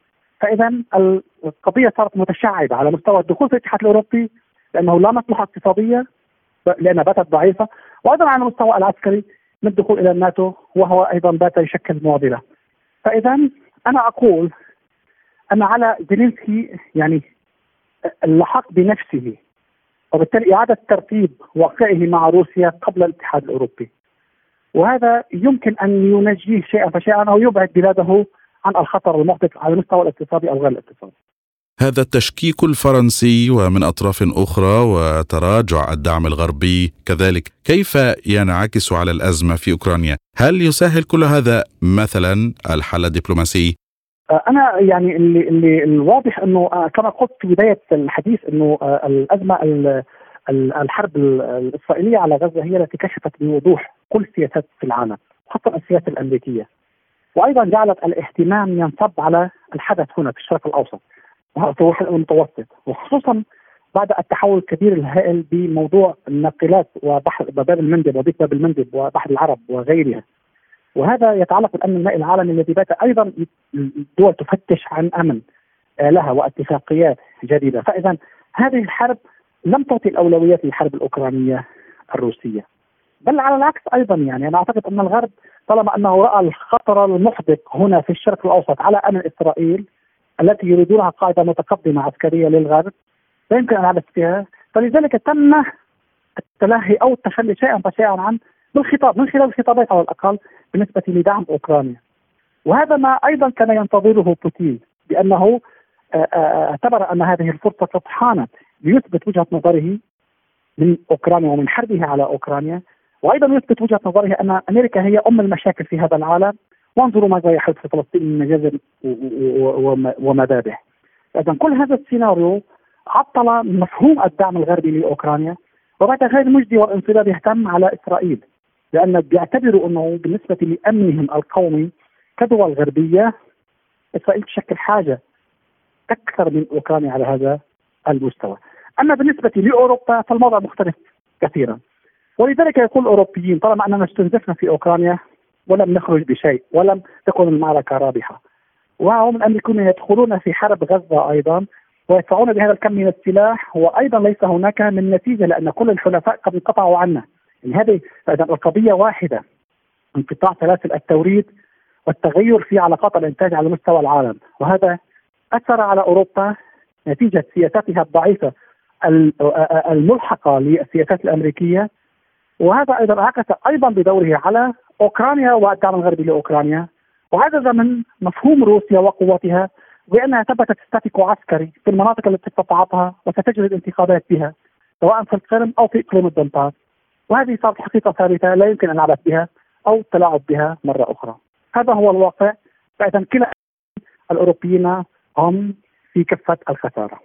فاذا القضية صارت متشعبة على مستوى الدخول في الاتحاد الأوروبي لأنه لا مصلحة اقتصادية لانها باتت ضعيفة وأيضا على المستوى العسكري من الدخول إلى الناتو وهو أيضا بات يشكل معضلة. فاذا أنا أقول أن على زيلينسكي يعني اللحاق بنفسه وبالتالي إعادة ترتيب واقعه مع روسيا قبل الاتحاد الأوروبي. وهذا يمكن أن ينجيه شيئا فشيئا أو يبعد بلاده عن الخطر المحدق على المستوى الاقتصادي أو غير الاقتصادي. هذا التشكيك الفرنسي ومن أطراف أخرى وتراجع الدعم الغربي كذلك كيف ينعكس على الأزمة في أوكرانيا؟ هل يسهل كل هذا مثلا الحل الدبلوماسي؟ آه، أنا يعني اللي اللي الواضح إنه آه، كما قلت في بداية الحديث إنه آه، الأزمة الحرب الإسرائيلية على غزة هي التي كشفت بوضوح كل السياسات في العالم خاصة السياسة الأمريكية وأيضا جعلت الاهتمام ينصب على الحدث هنا في الشرق الأوسط في المتوسط وخصوصا بعد التحول الكبير الهائل بموضوع الناقلات وبحر باب المندب وضيق باب المندب وبحر العرب وغيرها. وهذا يتعلق بالأمن المائي العالمي الذي بات أيضا الدول تفتش عن أمن آه، لها واتفاقيات جديدة. فاذا هذه الحرب لم تعطي الأولويات للحرب الأوكرانية الروسية. بل على العكس أيضا يعني أنا أعتقد أن الغرب طالما أنه رأى الخطر المحدق هنا في الشرق الأوسط على أمن إسرائيل التي يريدونها قاعدة متقدمة عسكرية للغرب لا يمكن أن يعبث فيها. فلذلك تم التلهي أو التخلي شيئا فشيئا عن بالخطاب من خلال الخطابات على الأقل بالنسبة لدعم أوكرانيا. وهذا ما أيضا كان ينتظره بوتين بأنه آه، آه، اعتبر أن هذه الفرصة قد حانت ليثبت وجهة نظره من أوكرانيا ومن حربه على أوكرانيا. وأيضا يثبت وجهة نظره أن أمريكا هي أم المشاكل في هذا العالم. وانظروا ماذا يحدث في فلسطين من مجازر ومذابح اذا كل هذا السيناريو عطل مفهوم الدعم الغربي لأوكرانيا وبعد غير مجدي والانقلاب يهتم على إسرائيل لأن بيعتبروا أنه بالنسبة لأمنهم القومي كدول غربية إسرائيل تشكل حاجة أكثر من أوكرانيا على هذا المستوى. أما بالنسبة لأوروبا فالوضع مختلف كثيرا. ولذلك يقول الأوروبيين طالما أننا استنزفنا في أوكرانيا ولم نخرج بشيء ولم تكن المعركة رابحة. وهم الأمريكيون يدخلون في حرب غزة أيضا ويدفعون بهذا الكم من السلاح وأيضا ليس هناك من نتيجة لأن كل الحلفاء قد انقطعوا عنا. يعني هذه القضية واحدة انقطاع سلاسل التوريد والتغير في علاقات الإنتاج على مستوى العالم وهذا أثر على أوروبا نتيجة سياساتها الضعيفة الملحقة للسياسات الأمريكية وهذا أيضا انعكس أيضا بدوره على أوكرانيا والدعم الغربي لاوكرانيا وهذا من مفهوم روسيا وقوتها بأنها ثبتت ستاتيكو عسكري في المناطق التي استطاعتها وستجري الانتخابات بها سواء في القرم أو في اقليم الدنباس وهذه صارت حقيقة ثابتة لا يمكن أن نعبث بها أو التلاعب بها مرة أخرى. هذا هو الواقع فاذا كلا الأوروبيين هم في كفة الخسارة.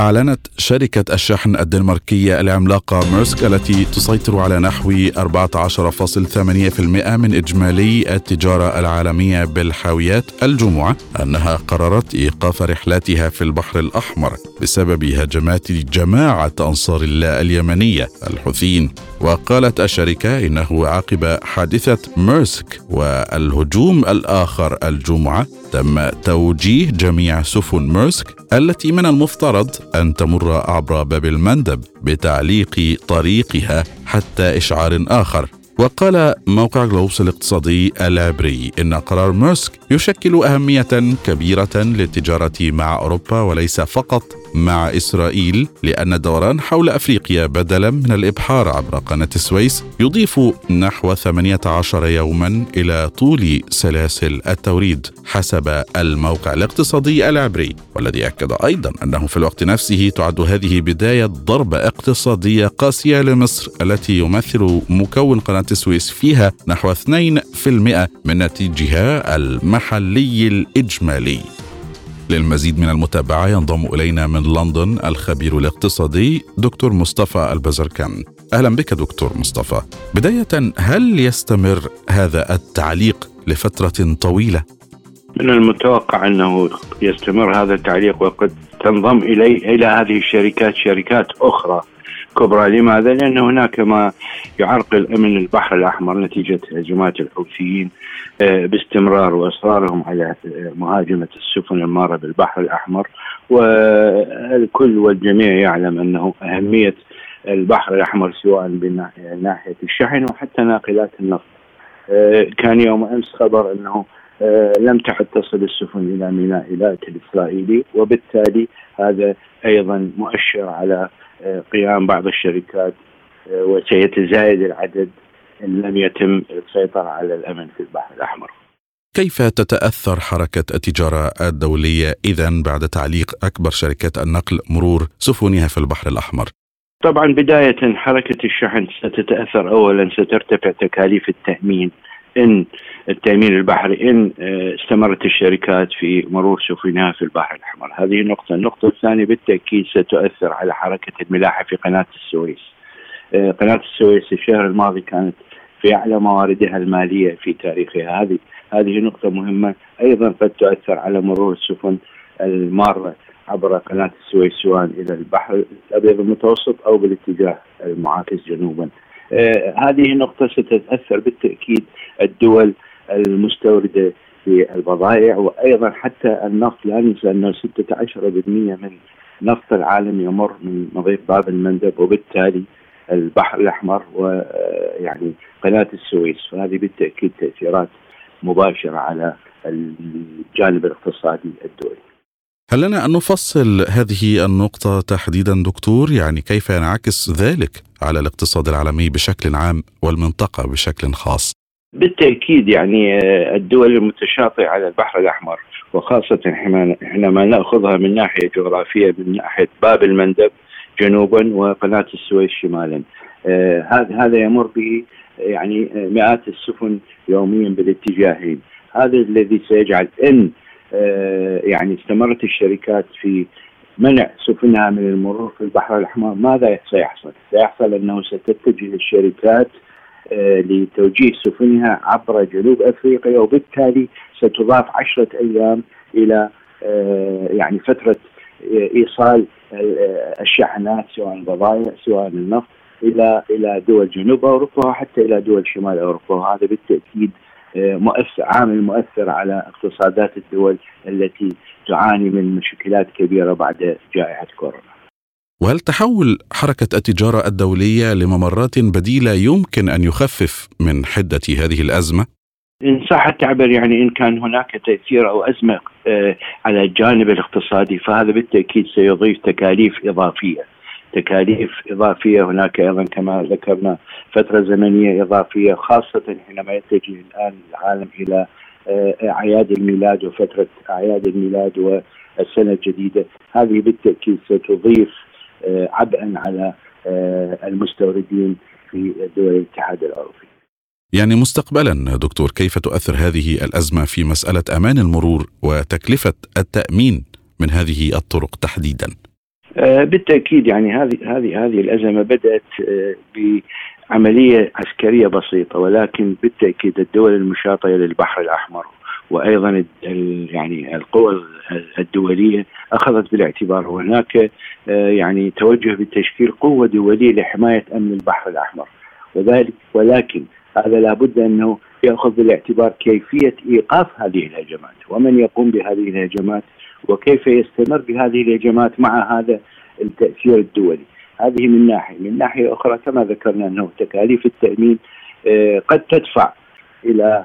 أعلنت شركة الشحن الدنماركية العملاقة ميرسك التي تسيطر على نحو 14.8% من إجمالي التجارة العالمية بالحاويات الجمعة أنها قررت إيقاف رحلاتها في البحر الأحمر بسبب هجمات جماعة أنصار الله اليمنية الحوثيين. وقالت الشركة إنه عقب حادثة ميرسك والهجوم الآخر الجمعة تم توجيه جميع سفن ميرسك التي من المفترض أن تمر عبر باب المندب بتعليق طريقها حتى إشعار آخر. وقال موقع جلوبس الاقتصادي العبري إن قرار ميرسك يشكل أهمية كبيرة للتجارة مع أوروبا وليس فقط مع إسرائيل لأن الدوران حول أفريقيا بدلا من الإبحار عبر قناة السويس يضيف نحو 18 يوما إلى طول سلاسل التوريد حسب الموقع الاقتصادي العبري والذي أكد أيضا أنه في الوقت نفسه تعد هذه بداية ضربة اقتصادية قاسية لمصر التي يمثل مكون قناة السويس فيها نحو 2% من ناتجها المحلي الإجمالي. للمزيد من المتابعة ينضم إلينا من لندن الخبير الاقتصادي دكتور مصطفى البزركان. أهلا بك دكتور مصطفى. بداية هل يستمر هذا التعليق لفترة طويلة؟ من المتوقع أنه يستمر هذا التعليق وقد تنضم إلي إلى هذه الشركات شركات أخرى. كبرى. لماذا؟ لأن هناك ما يعرقل أمن البحر الأحمر نتيجة هجمات الحوثيين آه، باستمرار وإصرارهم على آه، مهاجمة السفن المارة بالبحر الأحمر. والكل والجميع يعلم أنه أهمية البحر الأحمر سواء من ناحية الشحن وحتى ناقلات النفط. آه، كان يوم أمس خبر أنه لم تعد تصل السفن إلى ميناء إيلات الإسرائيلي وبالتالي هذا أيضا مؤشر على قيام بعض الشركات آه، وسيتزايد العدد إن لم يتم السيطرة على الأمن في البحر الأحمر. كيف تتأثر حركة التجارة الدولية اذا بعد تعليق أكبر شركات النقل مرور سفنها في البحر الأحمر؟ طبعا بداية حركة الشحن ستتأثر اولا سترتفع تكاليف التأمين إن التأمين البحري إن آه، استمرت الشركات في مرور سفنها في البحر الأحمر، هذه نقطة، النقطة الثانية بالتأكيد ستؤثر على حركة الملاحة في قناة السويس. آه، قناة السويس الشهر الماضي كانت في أعلى مواردها المالية في تاريخها، هذه هذه نقطة مهمة أيضا قد تؤثر على مرور السفن المارة عبر قناة السويس سواء إلى البحر الأبيض المتوسط أو بالاتجاه المعاكس جنوبا. آه هذه نقطة ستتأثر بالتأكيد الدول المستوردة في البضائع وأيضا حتى النفط لا ننسى أنه 16% من نفط العالم يمر من مضيق باب المندب وبالتالي البحر الأحمر ويعني قناة السويس. فهذه بالتأكيد تأثيرات مباشرة على الجانب الاقتصادي الدولي. هل لنا أن نفصل هذه النقطة تحديدا دكتور؟ يعني كيف ينعكس ذلك على الاقتصاد العالمي بشكل عام والمنطقة بشكل خاص؟ بالتأكيد يعني آه، الدول المتشاطئة على البحر الأحمر وخاصة حينما نأخذها من ناحية جغرافية من ناحية باب المندب جنوبا وقناة السويس شمالا آه، هذا هذا يمر به يعني مئات السفن يوميا بالاتجاهين هذا الذي سيجعل إن آه، يعني استمرت الشركات في منع سفنها من المرور في البحر الأحمر ماذا سيحصل؟ سيحصل أنه ستتجه الشركات آه، لتوجيه سفنها عبر جنوب أفريقيا وبالتالي ستضاف عشرة أيام إلى آه، يعني فترة إيصال الشحنات سواء البضائع سواء النفط إلى إلى دول جنوب أوروبا وحتى إلى دول شمال أوروبا وهذا بالتأكيد مؤثر عامل مؤثر على اقتصادات الدول التي تعاني من مشكلات كبيرة بعد جائحة كورونا. وهل تحول حركة التجارة الدولية لممرات بديلة يمكن أن يخفف من حدة هذه الأزمة؟ إن صح التعبير يعني إن كان هناك تأثير أو أزمة آه، على الجانب الاقتصادي فهذا بالتأكيد سيضيف تكاليف إضافية. تكاليف إضافية هناك أيضا كما ذكرنا فترة زمنية إضافية خاصة حينما يتجه الآن العالم إلى آه، أعياد الميلاد وفترة أعياد الميلاد والسنة الجديدة هذه بالتأكيد ستضيف عبئا على آه، المستوردين في دول الاتحاد الأوروبي. يعني مستقبلا دكتور كيف تؤثر هذه الأزمة في مسألة أمان المرور وتكلفة التأمين من هذه الطرق تحديدا؟ آه، بالتأكيد يعني هذه هذه هذه الأزمة بدأت آه، بعملية عسكرية بسيطة ولكن بالتأكيد الدول المشاطئه للبحر الأحمر وأيضا يعني القوى الدولية أخذت بالاعتبار وهناك آه، يعني توجه بتشكيل قوة دولية لحماية أمن البحر الأحمر. وذلك ولكن هذا لابد أنه يأخذ بالاعتبار كيفية إيقاف هذه الهجمات ومن يقوم بهذه الهجمات وكيف يستمر بهذه الهجمات مع هذا التأثير الدولي. هذه من ناحية، من ناحية أخرى كما ذكرنا أنه تكاليف التأمين قد تدفع إلى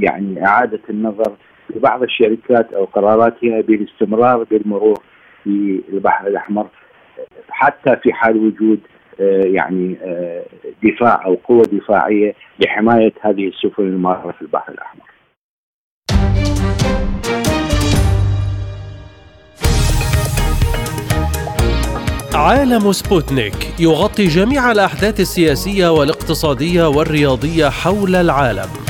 يعني إعادة النظر في بعض الشركات أو قراراتها بالاستمرار بالمرور في البحر الأحمر حتى في حال وجود يعني دفاع أو قوة دفاعية لحماية هذه السفن المارة في البحر الأحمر. عالم سبوتنيك يغطي جميع الأحداث السياسية والاقتصادية والرياضية حول العالم.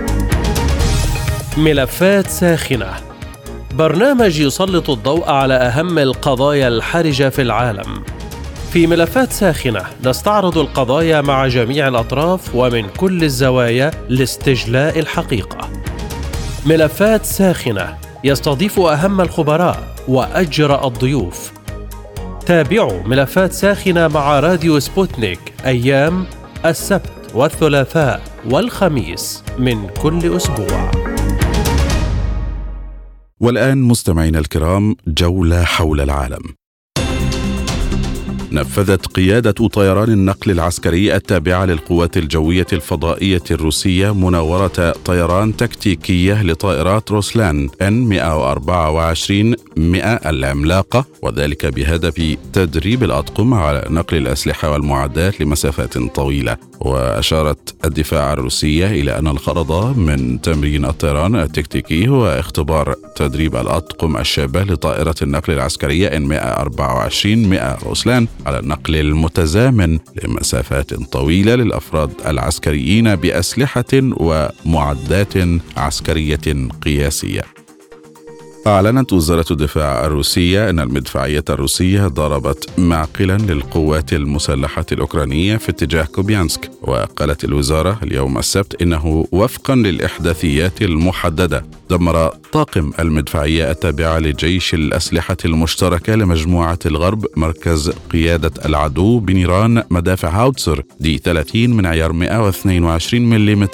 ملفات ساخنة برنامج يسلط الضوء على أهم القضايا الحرجة في العالم. في ملفات ساخنة نستعرض القضايا مع جميع الأطراف ومن كل الزوايا لاستجلاء الحقيقة. ملفات ساخنة يستضيف أهم الخبراء وأجرأ الضيوف. تابعوا ملفات ساخنة مع راديو سبوتنيك أيام السبت والثلاثاء والخميس من كل أسبوع. والآن مستمعينا الكرام جولة حول العالم. نفذت قيادة طيران النقل العسكري التابعة للقوات الجوية الفضائية الروسية مناورة طيران تكتيكية لطائرات روسلان ان 124 100 العملاقة وذلك بهدف تدريب الأطقم على نقل الأسلحة والمعدات لمسافات طويلة وأشارت الدفاع الروسية إلى أن الغرض من تمرين الطيران التكتيكي هو اختبار تدريب الأطقم الشابة لطائرة النقل العسكرية ان 124 100 روسلان على النقل المتزامن لمسافات طويلة للأفراد العسكريين بأسلحة ومعدات عسكرية قياسية. أعلنت وزارة الدفاع الروسية أن المدفعية الروسية ضربت معقلا للقوات المسلحة الأوكرانية في اتجاه كوبيانسك وقالت الوزارة اليوم السبت إنه وفقا للإحداثيات المحددة. دمر طاقم المدفعية التابعة لجيش الأسلحة المشتركة لمجموعة الغرب مركز قيادة العدو بنيران مدافع هاوتسر دي 30 من عيار 122 ملم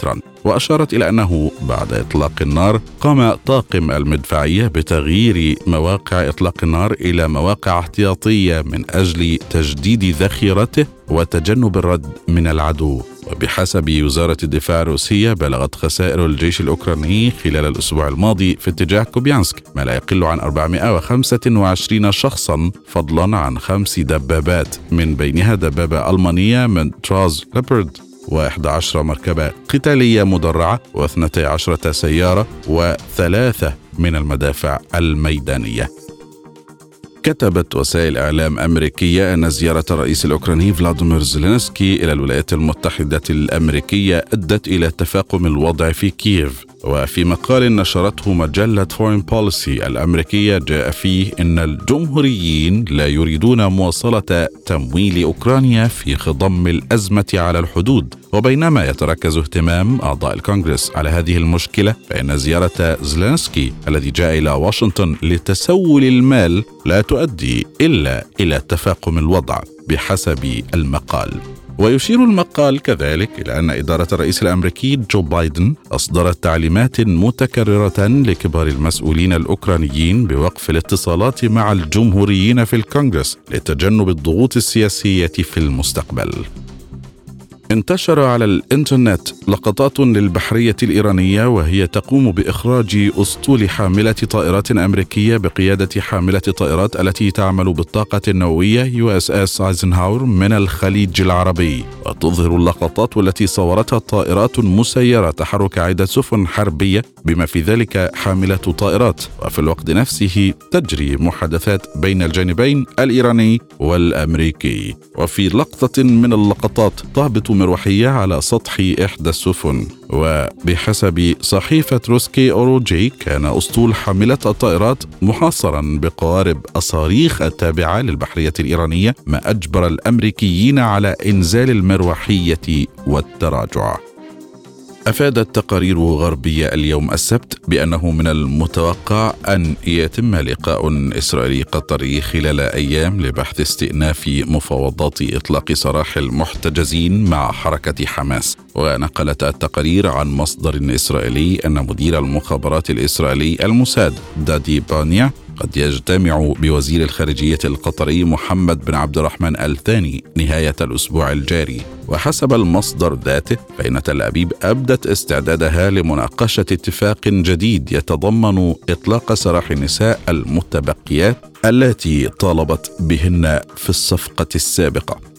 وأشارت إلى أنه بعد إطلاق النار قام طاقم المدفعية بتغيير مواقع إطلاق النار إلى مواقع احتياطية من أجل تجديد ذخيرته وتجنب الرد من العدو. وبحسب وزارة الدفاع الروسية بلغت خسائر الجيش الأوكراني خلال الأسبوع الماضي في اتجاه كوبيانسك ما لا يقل عن 425 شخصا فضلا عن خمس دبابات من بينها دبابة ألمانية من طراز ليوبارد. و11 مركبة قتالية مدرعة و12 سيارة وثلاثة من المدافع الميدانية. كتبت وسائل إعلام أمريكية أن زيارة الرئيس الأوكراني فلاديمير زيلينسكي إلى الولايات المتحدة الأمريكية أدت إلى تفاقم الوضع في كييف. وفي مقال نشرته مجلة فورين بوليسي الأمريكية جاء فيه إن الجمهوريين لا يريدون مواصلة تمويل أوكرانيا في خضم الأزمة على الحدود وبينما يتركز اهتمام أعضاء الكونغرس على هذه المشكلة فإن زيارة زيلينسكي الذي جاء إلى واشنطن لتسول المال لا تؤدي إلا إلى تفاقم الوضع بحسب المقال. ويشير المقال كذلك إلى أن إدارة الرئيس الأمريكي جو بايدن أصدرت تعليمات متكررة لكبار المسؤولين الأوكرانيين بوقف الاتصالات مع الجمهوريين في الكونغرس لتجنب الضغوط السياسية في المستقبل. انتشر على الإنترنت لقطات للبحرية الإيرانية وهي تقوم بإخراج أسطول حاملة طائرات أمريكية بقيادة حاملة الطائرات التي تعمل بالطاقة النووية يو إس إس أيزنهاور من الخليج العربي. وتظهر اللقطات التي صورتها طائرات مسيرة تحرك عدة سفن حربية بما في ذلك حاملة طائرات. وفي الوقت نفسه تجري محادثات بين الجانبين الإيراني والأمريكي. وفي لقطة من اللقطات تهبط مروحية على سطح إحدى السفن وبحسب صحيفة روسكي أوروجي كان أسطول حاملة الطائرات محاصرا بقوارب الصواريخ التابعة للبحرية الإيرانية ما أجبر الأمريكيين على إنزال المروحية والتراجع. أفادت تقارير غربية اليوم السبت بأنه من المتوقع أن يتم لقاء إسرائيلي قطري خلال أيام لبحث استئناف مفاوضات إطلاق سراح المحتجزين مع حركة حماس. ونقلت التقارير عن مصدر إسرائيلي أن مدير المخابرات الإسرائيلي الموساد دادي بانيا قد يجتمع بوزير الخارجية القطري محمد بن عبد الرحمن الثاني نهاية الأسبوع الجاري. وحسب المصدر ذاته فإن تل أبيب أبدت استعدادها لمناقشة اتفاق جديد يتضمن إطلاق سراح النساء المتبقيات التي طالبت بهن في الصفقة السابقة.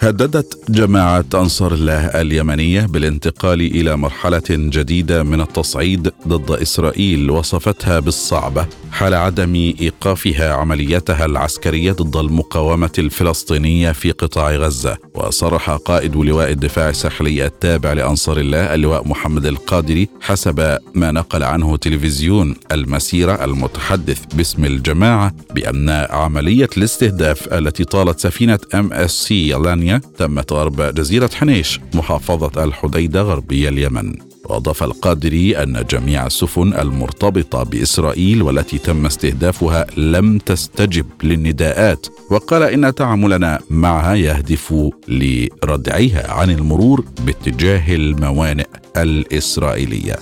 هددت جماعة أنصار الله اليمنية بالانتقال إلى مرحلة جديدة من التصعيد ضد إسرائيل وصفتها بالصعبة حال عدم إيقافها عملياتها العسكرية ضد المقاومة الفلسطينية في قطاع غزة. وصرح قائد لواء الدفاع الساحلي التابع لأنصار الله اللواء محمد القادري حسب ما نقل عنه تلفزيون المسيرة المتحدث باسم الجماعة بأن عملية الاستهداف التي طالت سفينة ام اس سي بريطانيا تمت غرب جزيرة حنيش محافظة الحديدة غربي اليمن. وأضاف القادري أن جميع السفن المرتبطة بإسرائيل والتي تم استهدافها لم تستجب للنداءات. وقال إن تعاملنا معها يهدف لردعها عن المرور باتجاه الموانئ الإسرائيلية.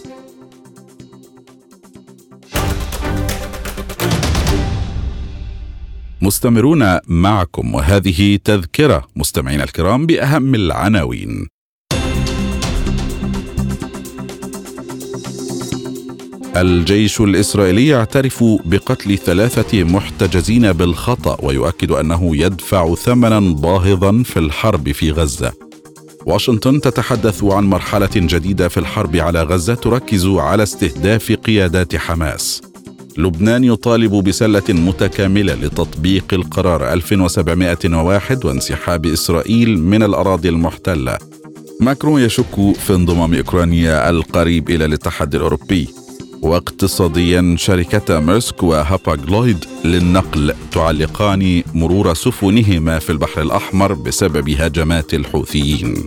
مستمرون معكم وهذه تذكرة مستمعينا الكرام بأهم العناوين. الجيش الإسرائيلي يعترف بقتل ثلاثة محتجزين بالخطأ ويؤكد أنه يدفع ثمنا باهظا في الحرب في غزة. واشنطن تتحدث عن مرحلة جديدة في الحرب على غزة تركز على استهداف قيادات حماس. لبنان يطالب بسلة متكاملة لتطبيق القرار 1701 وانسحاب إسرائيل من الأراضي المحتلة. ماكرون يشك في انضمام أوكرانيا القريب إلى الاتحاد الأوروبي. واقتصاديا شركتا ميرسك وهاباغلويد للنقل تعلقان مرور سفنهما في البحر الأحمر بسبب هجمات الحوثيين.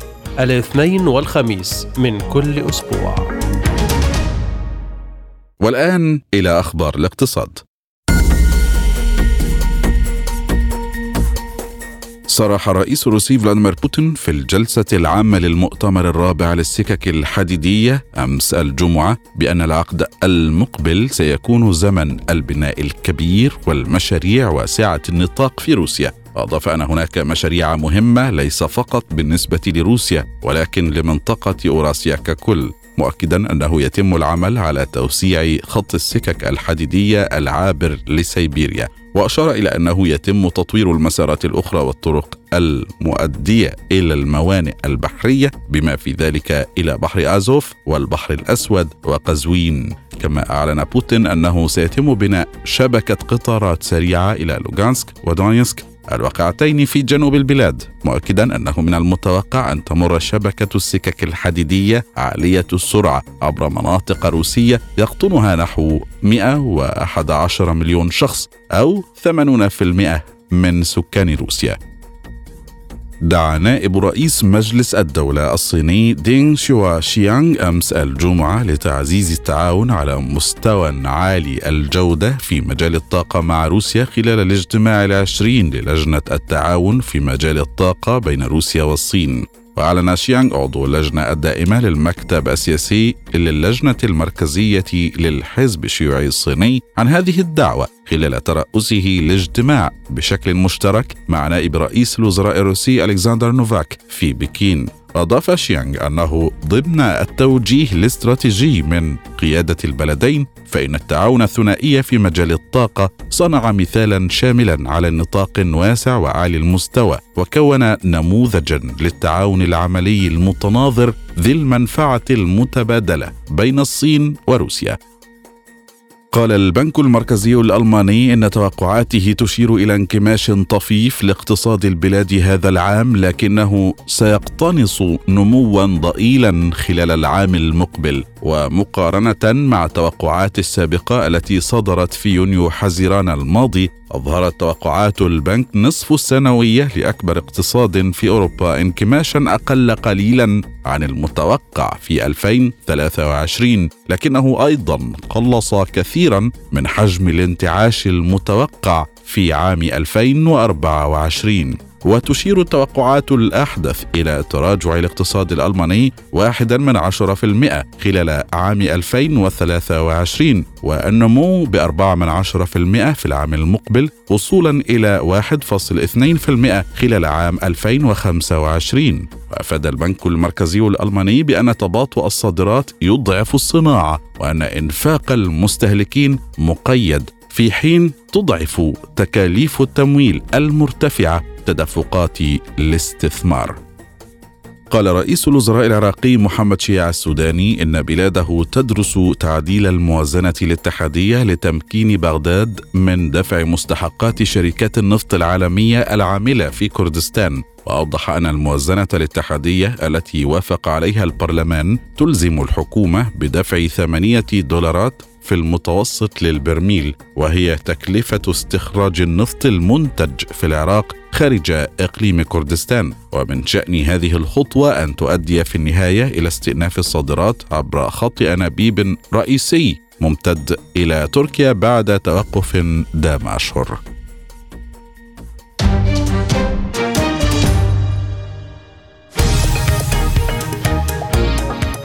الاثنين والخميس من كل أسبوع. والآن إلى أخبار الاقتصاد. صرح الرئيس الروسي فلاديمير بوتين في الجلسة العامة للمؤتمر الرابع للسكك الحديدية أمس الجمعة بأن العقد المقبل سيكون زمن البناء الكبير والمشاريع واسعة النطاق في روسيا. أضاف أن هناك مشاريع مهمة ليس فقط بالنسبة لروسيا ولكن لمنطقة أوراسيا ككل مؤكدا أنه يتم العمل على توسيع خط السكك الحديدية العابر لسيبيريا. وأشار إلى أنه يتم تطوير المسارات الأخرى والطرق المؤدية إلى الموانئ البحرية بما في ذلك إلى بحر أزوف والبحر الأسود وقزوين. كما أعلن بوتين أنه سيتم بناء شبكة قطارات سريعة إلى لوغانسك ودونيتسك الواقعتين في جنوب البلاد مؤكدا أنه من المتوقع أن تمر شبكة السكك الحديدية عالية السرعة عبر مناطق روسية يقطنها نحو 111 مليون شخص أو 80% من سكان روسيا. دعا نائب رئيس مجلس الدولة الصيني دينغ شوا شيانغ أمس الجمعة لتعزيز التعاون على مستوى عالي الجودة في مجال الطاقة مع روسيا خلال الاجتماع العشرين للجنة التعاون في مجال الطاقة بين روسيا والصين. وأعلن شيانغ عضو اللجنة الدائمة للمكتب السياسي للجنة المركزية للحزب الشيوعي الصيني عن هذه الدعوة خلال ترأسه لاجتماع بشكل مشترك مع نائب رئيس الوزراء الروسي ألكسندر نوفاك في بكين. أضاف شيانغ أنه ضمن التوجيه الاستراتيجي من قيادة البلدين فإن التعاون الثنائي في مجال الطاقة صنع مثالا شاملا على نطاق واسع وعالي المستوى وكون نموذجا للتعاون العملي المتناظر ذي المنفعة المتبادلة بين الصين وروسيا. قال البنك المركزي الألماني إن توقعاته تشير إلى انكماش طفيف لاقتصاد البلاد هذا العام لكنه سيقتنص نموا ضئيلا خلال العام المقبل ومقارنة مع التوقعات السابقة التي صدرت في يونيو حزيران الماضي أظهرت توقعات البنك نصف السنوية لأكبر اقتصاد في أوروبا انكماشا أقل قليلا عن المتوقع في 2023 لكنه أيضا قلص كثيرا من حجم الانتعاش المتوقع في عام 2024 وتشير التوقعات الأحدث إلى تراجع الاقتصاد الألماني واحدا من عشرة في المئة خلال عام 2023 والنمو بأربعة من عشرة في المئة في العام المقبل وصولا إلى 1.2% خلال عام 2025 وأفاد البنك المركزي الألماني بأن تباطؤ الصادرات يضعف الصناعة وأن إنفاق المستهلكين مقيد. في حين تضعف تكاليف التمويل المرتفعة تدفقات الاستثمار. قال رئيس الوزراء العراقي محمد شيع السوداني إن بلاده تدرس تعديل الموازنة الاتحادية لتمكين بغداد من دفع مستحقات شركات النفط العالمية العاملة في كردستان. وأوضح أن الموازنة الاتحادية التي وافق عليها البرلمان تلزم الحكومة بدفع ثمانية دولارات في المتوسط للبرميل وهي تكلفة استخراج النفط المنتج في العراق خارج إقليم كردستان. ومن شأن هذه الخطوة أن تؤدي في النهاية إلى استئناف الصادرات عبر خط أنابيب رئيسي ممتد إلى تركيا بعد توقف دام اشهر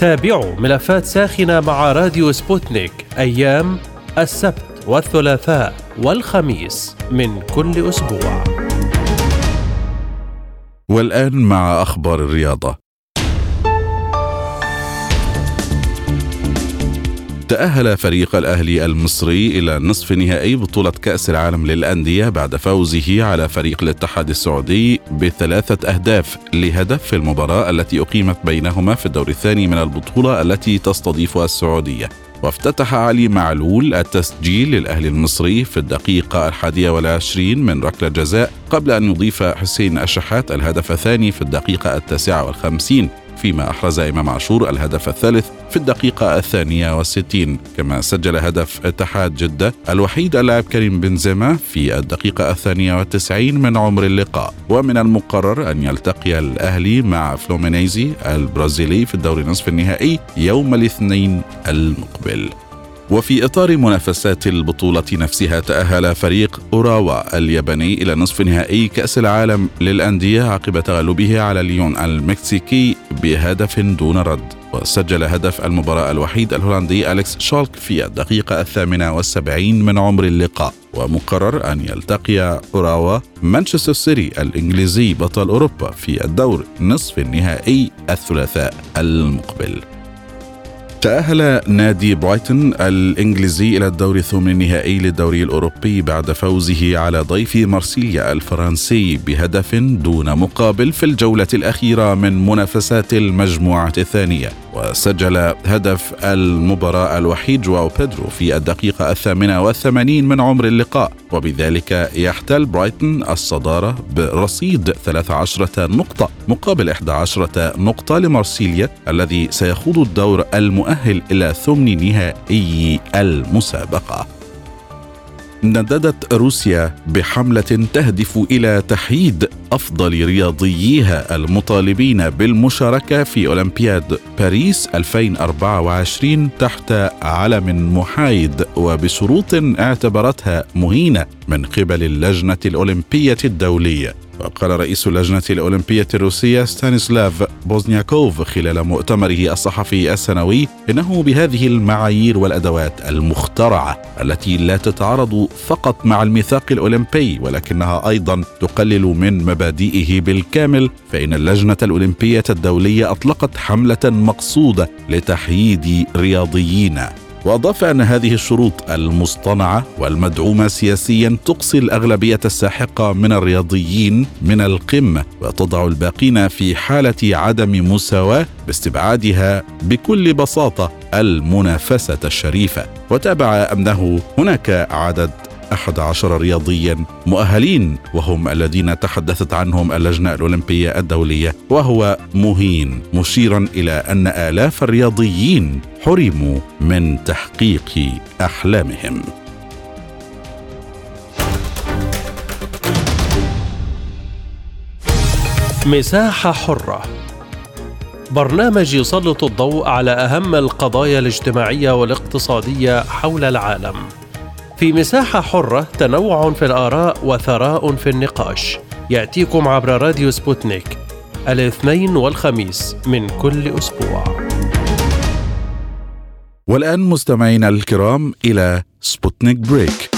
تابعوا ملفات ساخنة مع راديو سبوتنيك أيام السبت والثلاثاء والخميس من كل أسبوع. والآن مع أخبار الرياضة. تأهل فريق الأهلي المصري إلى نصف نهائي بطولة كأس العالم للأندية بعد فوزه على فريق الاتحاد السعودي بثلاثة أهداف لهدف في المباراة التي أقيمت بينهما في الدور الثاني من البطولة التي تستضيفها السعودية. وافتتح علي معلول التسجيل للأهلي المصري في الدقيقة الحادية والعشرين من ركلة جزاء قبل أن يضيف حسين الشحات الهدف الثاني في الدقيقة التاسعة والخمسين فيما أحرز إمام عاشور الهدف الثالث في الدقيقة الثانية والستين كما سجل هدف اتحاد جدة الوحيد اللاعب كريم بنزيما في الدقيقة الثانية والتسعين من عمر اللقاء. ومن المقرر أن يلتقي الأهلي مع فلومينيزي البرازيلي في الدور نصف النهائي يوم الاثنين المقبل. وفي إطار منافسات البطولة نفسها تأهل فريق أوراوا الياباني إلى نصف نهائي كأس العالم للأندية عقب تغلبه على ليون المكسيكي بهدف دون رد. وسجل هدف المباراة الوحيد الهولندي أليكس شالك في الدقيقة الثامنة والسبعين من عمر اللقاء. ومقرر أن يلتقي أوراوا مانشستر سيتي الإنجليزي بطل أوروبا في الدور نصف النهائي الثلاثاء المقبل. تأهل نادي برايتون الإنجليزي إلى الدور الثمن النهائي للدوري الأوروبي بعد فوزه على ضيف مارسيليا الفرنسي بهدف دون مقابل في الجولة الأخيرة من منافسات المجموعة الثانية. وسجل هدف المباراة الوحيد جواو بيدرو في الدقيقة الثامنة والثمانين من عمر اللقاء. وبذلك يحتل برايتون الصدارة برصيد 13 نقطة مقابل 11 نقطة لمارسيليا الذي سيخوض الدور المؤهل إلى ثمن نهائي المسابقة. نددت روسيا بحملة تهدف إلى تحييد أفضل رياضييها المطالبين بالمشاركة في أولمبياد باريس 2024 تحت علم محايد وبشروط اعتبرتها مهينة من قبل اللجنة الأولمبية الدولية. وقال رئيس اللجنة الأولمبية الروسية ستانيسلاف بوزنياكوف خلال مؤتمره الصحفي السنوي إنه بهذه المعايير والأدوات المخترعة التي لا تتعارض فقط مع الميثاق الأولمبي ولكنها أيضا تقلل من مبادئه بالكامل فإن اللجنة الأولمبية الدولية أطلقت حملة مقصودة لتحييد رياضيين. وأضاف أن هذه الشروط المصطنعة والمدعومة سياسيا تقصي الأغلبية الساحقة من الرياضيين من القمة وتضع الباقين في حالة عدم مساواة باستبعادها بكل بساطة المنافسة الشريفة. وتابع انه هناك عدد أحد عشر رياضيا مؤهلين وهم الذين تحدثت عنهم اللجنة الأولمبية الدولية وهو مهين مشيرا إلى أن آلاف الرياضيين حرموا من تحقيق أحلامهم. مساحة حرة. برنامج يسلط الضوء على أهم القضايا الاجتماعية والاقتصادية حول العالم. في مساحة حرة تنوع في الآراء وثراء في النقاش. يأتيكم عبر راديو سبوتنيك الاثنين والخميس من كل أسبوع. والآن مستمعينا الكرام إلى سبوتنيك break.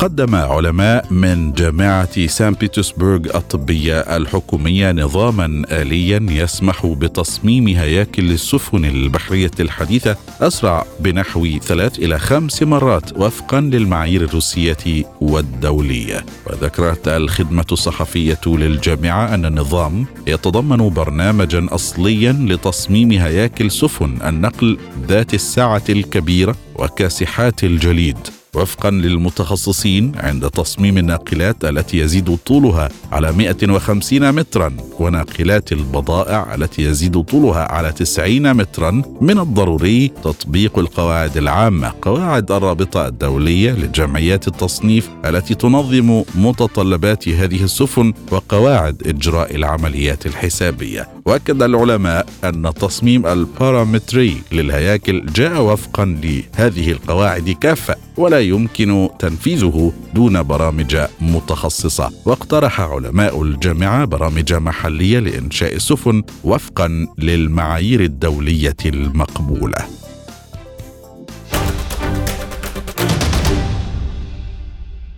قدم علماء من جامعة سان بيترسبرغ الطبية الحكومية نظاما آليا يسمح بتصميم هياكل السفن البحرية الحديثة أسرع بنحو ثلاث إلى خمس مرات وفقا للمعايير الروسية والدولية. وذكرت الخدمة الصحفية للجامعة أن النظام يتضمن برنامجا أصليا لتصميم هياكل سفن النقل ذات السعة الكبيرة وكاسحات الجليد. وفقا للمتخصصين عند تصميم الناقلات التي يزيد طولها على 150 مترا وناقلات البضائع التي يزيد طولها على 90 مترا. من الضروري تطبيق القواعد العامة قواعد الرابطة الدولية لجمعيات التصنيف التي تنظم متطلبات هذه السفن وقواعد إجراء العمليات الحسابية. وأكد العلماء أن تصميم البارامتري للهياكل جاء وفقا لهذه القواعد كافة ولا يمكن تنفيذه دون برامج متخصصة. واقترح علماء الجامعة برامج محلية لإنشاء السفن وفقا للمعايير الدولية المقبولة.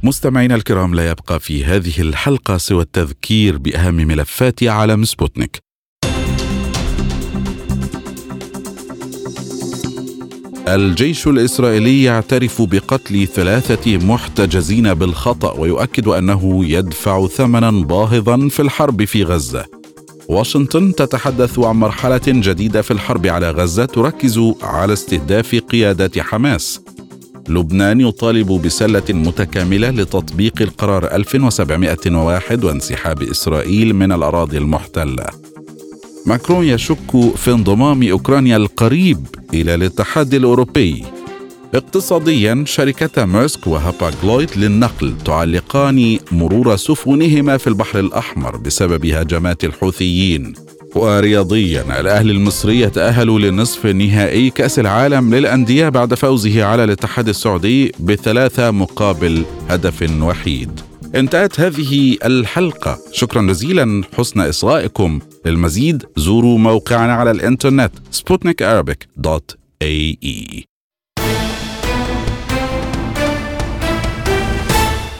مستمعينا الكرام لا يبقى في هذه الحلقة سوى التذكير بأهم ملفات عالم سبوتنيك. الجيش الإسرائيلي يعترف بقتل ثلاثة محتجزين بالخطأ ويؤكد أنه يدفع ثمنا باهظا في الحرب في غزة. واشنطن تتحدث عن مرحلة جديدة في الحرب على غزة تركز على استهداف قيادات حماس. لبنان يطالب بسلة متكاملة لتطبيق القرار 1701 وانسحاب إسرائيل من الأراضي المحتلة. ماكرون يشك في انضمام أوكرانيا القريب إلى الاتحاد الأوروبي. اقتصاديا شركتا ميرسك وهاباغلويد للنقل تعلقان مرور سفنهما في البحر الأحمر بسبب هجمات الحوثيين. ورياضيا الأهلي المصري يتأهل لنصف نهائي كأس العالم للأندية بعد فوزه على الاتحاد السعودي بثلاثة مقابل هدف وحيد. انتهت هذه الحلقة. شكرا جزيلا. حسن إصغائكم. للمزيد زوروا موقعنا على الإنترنت اي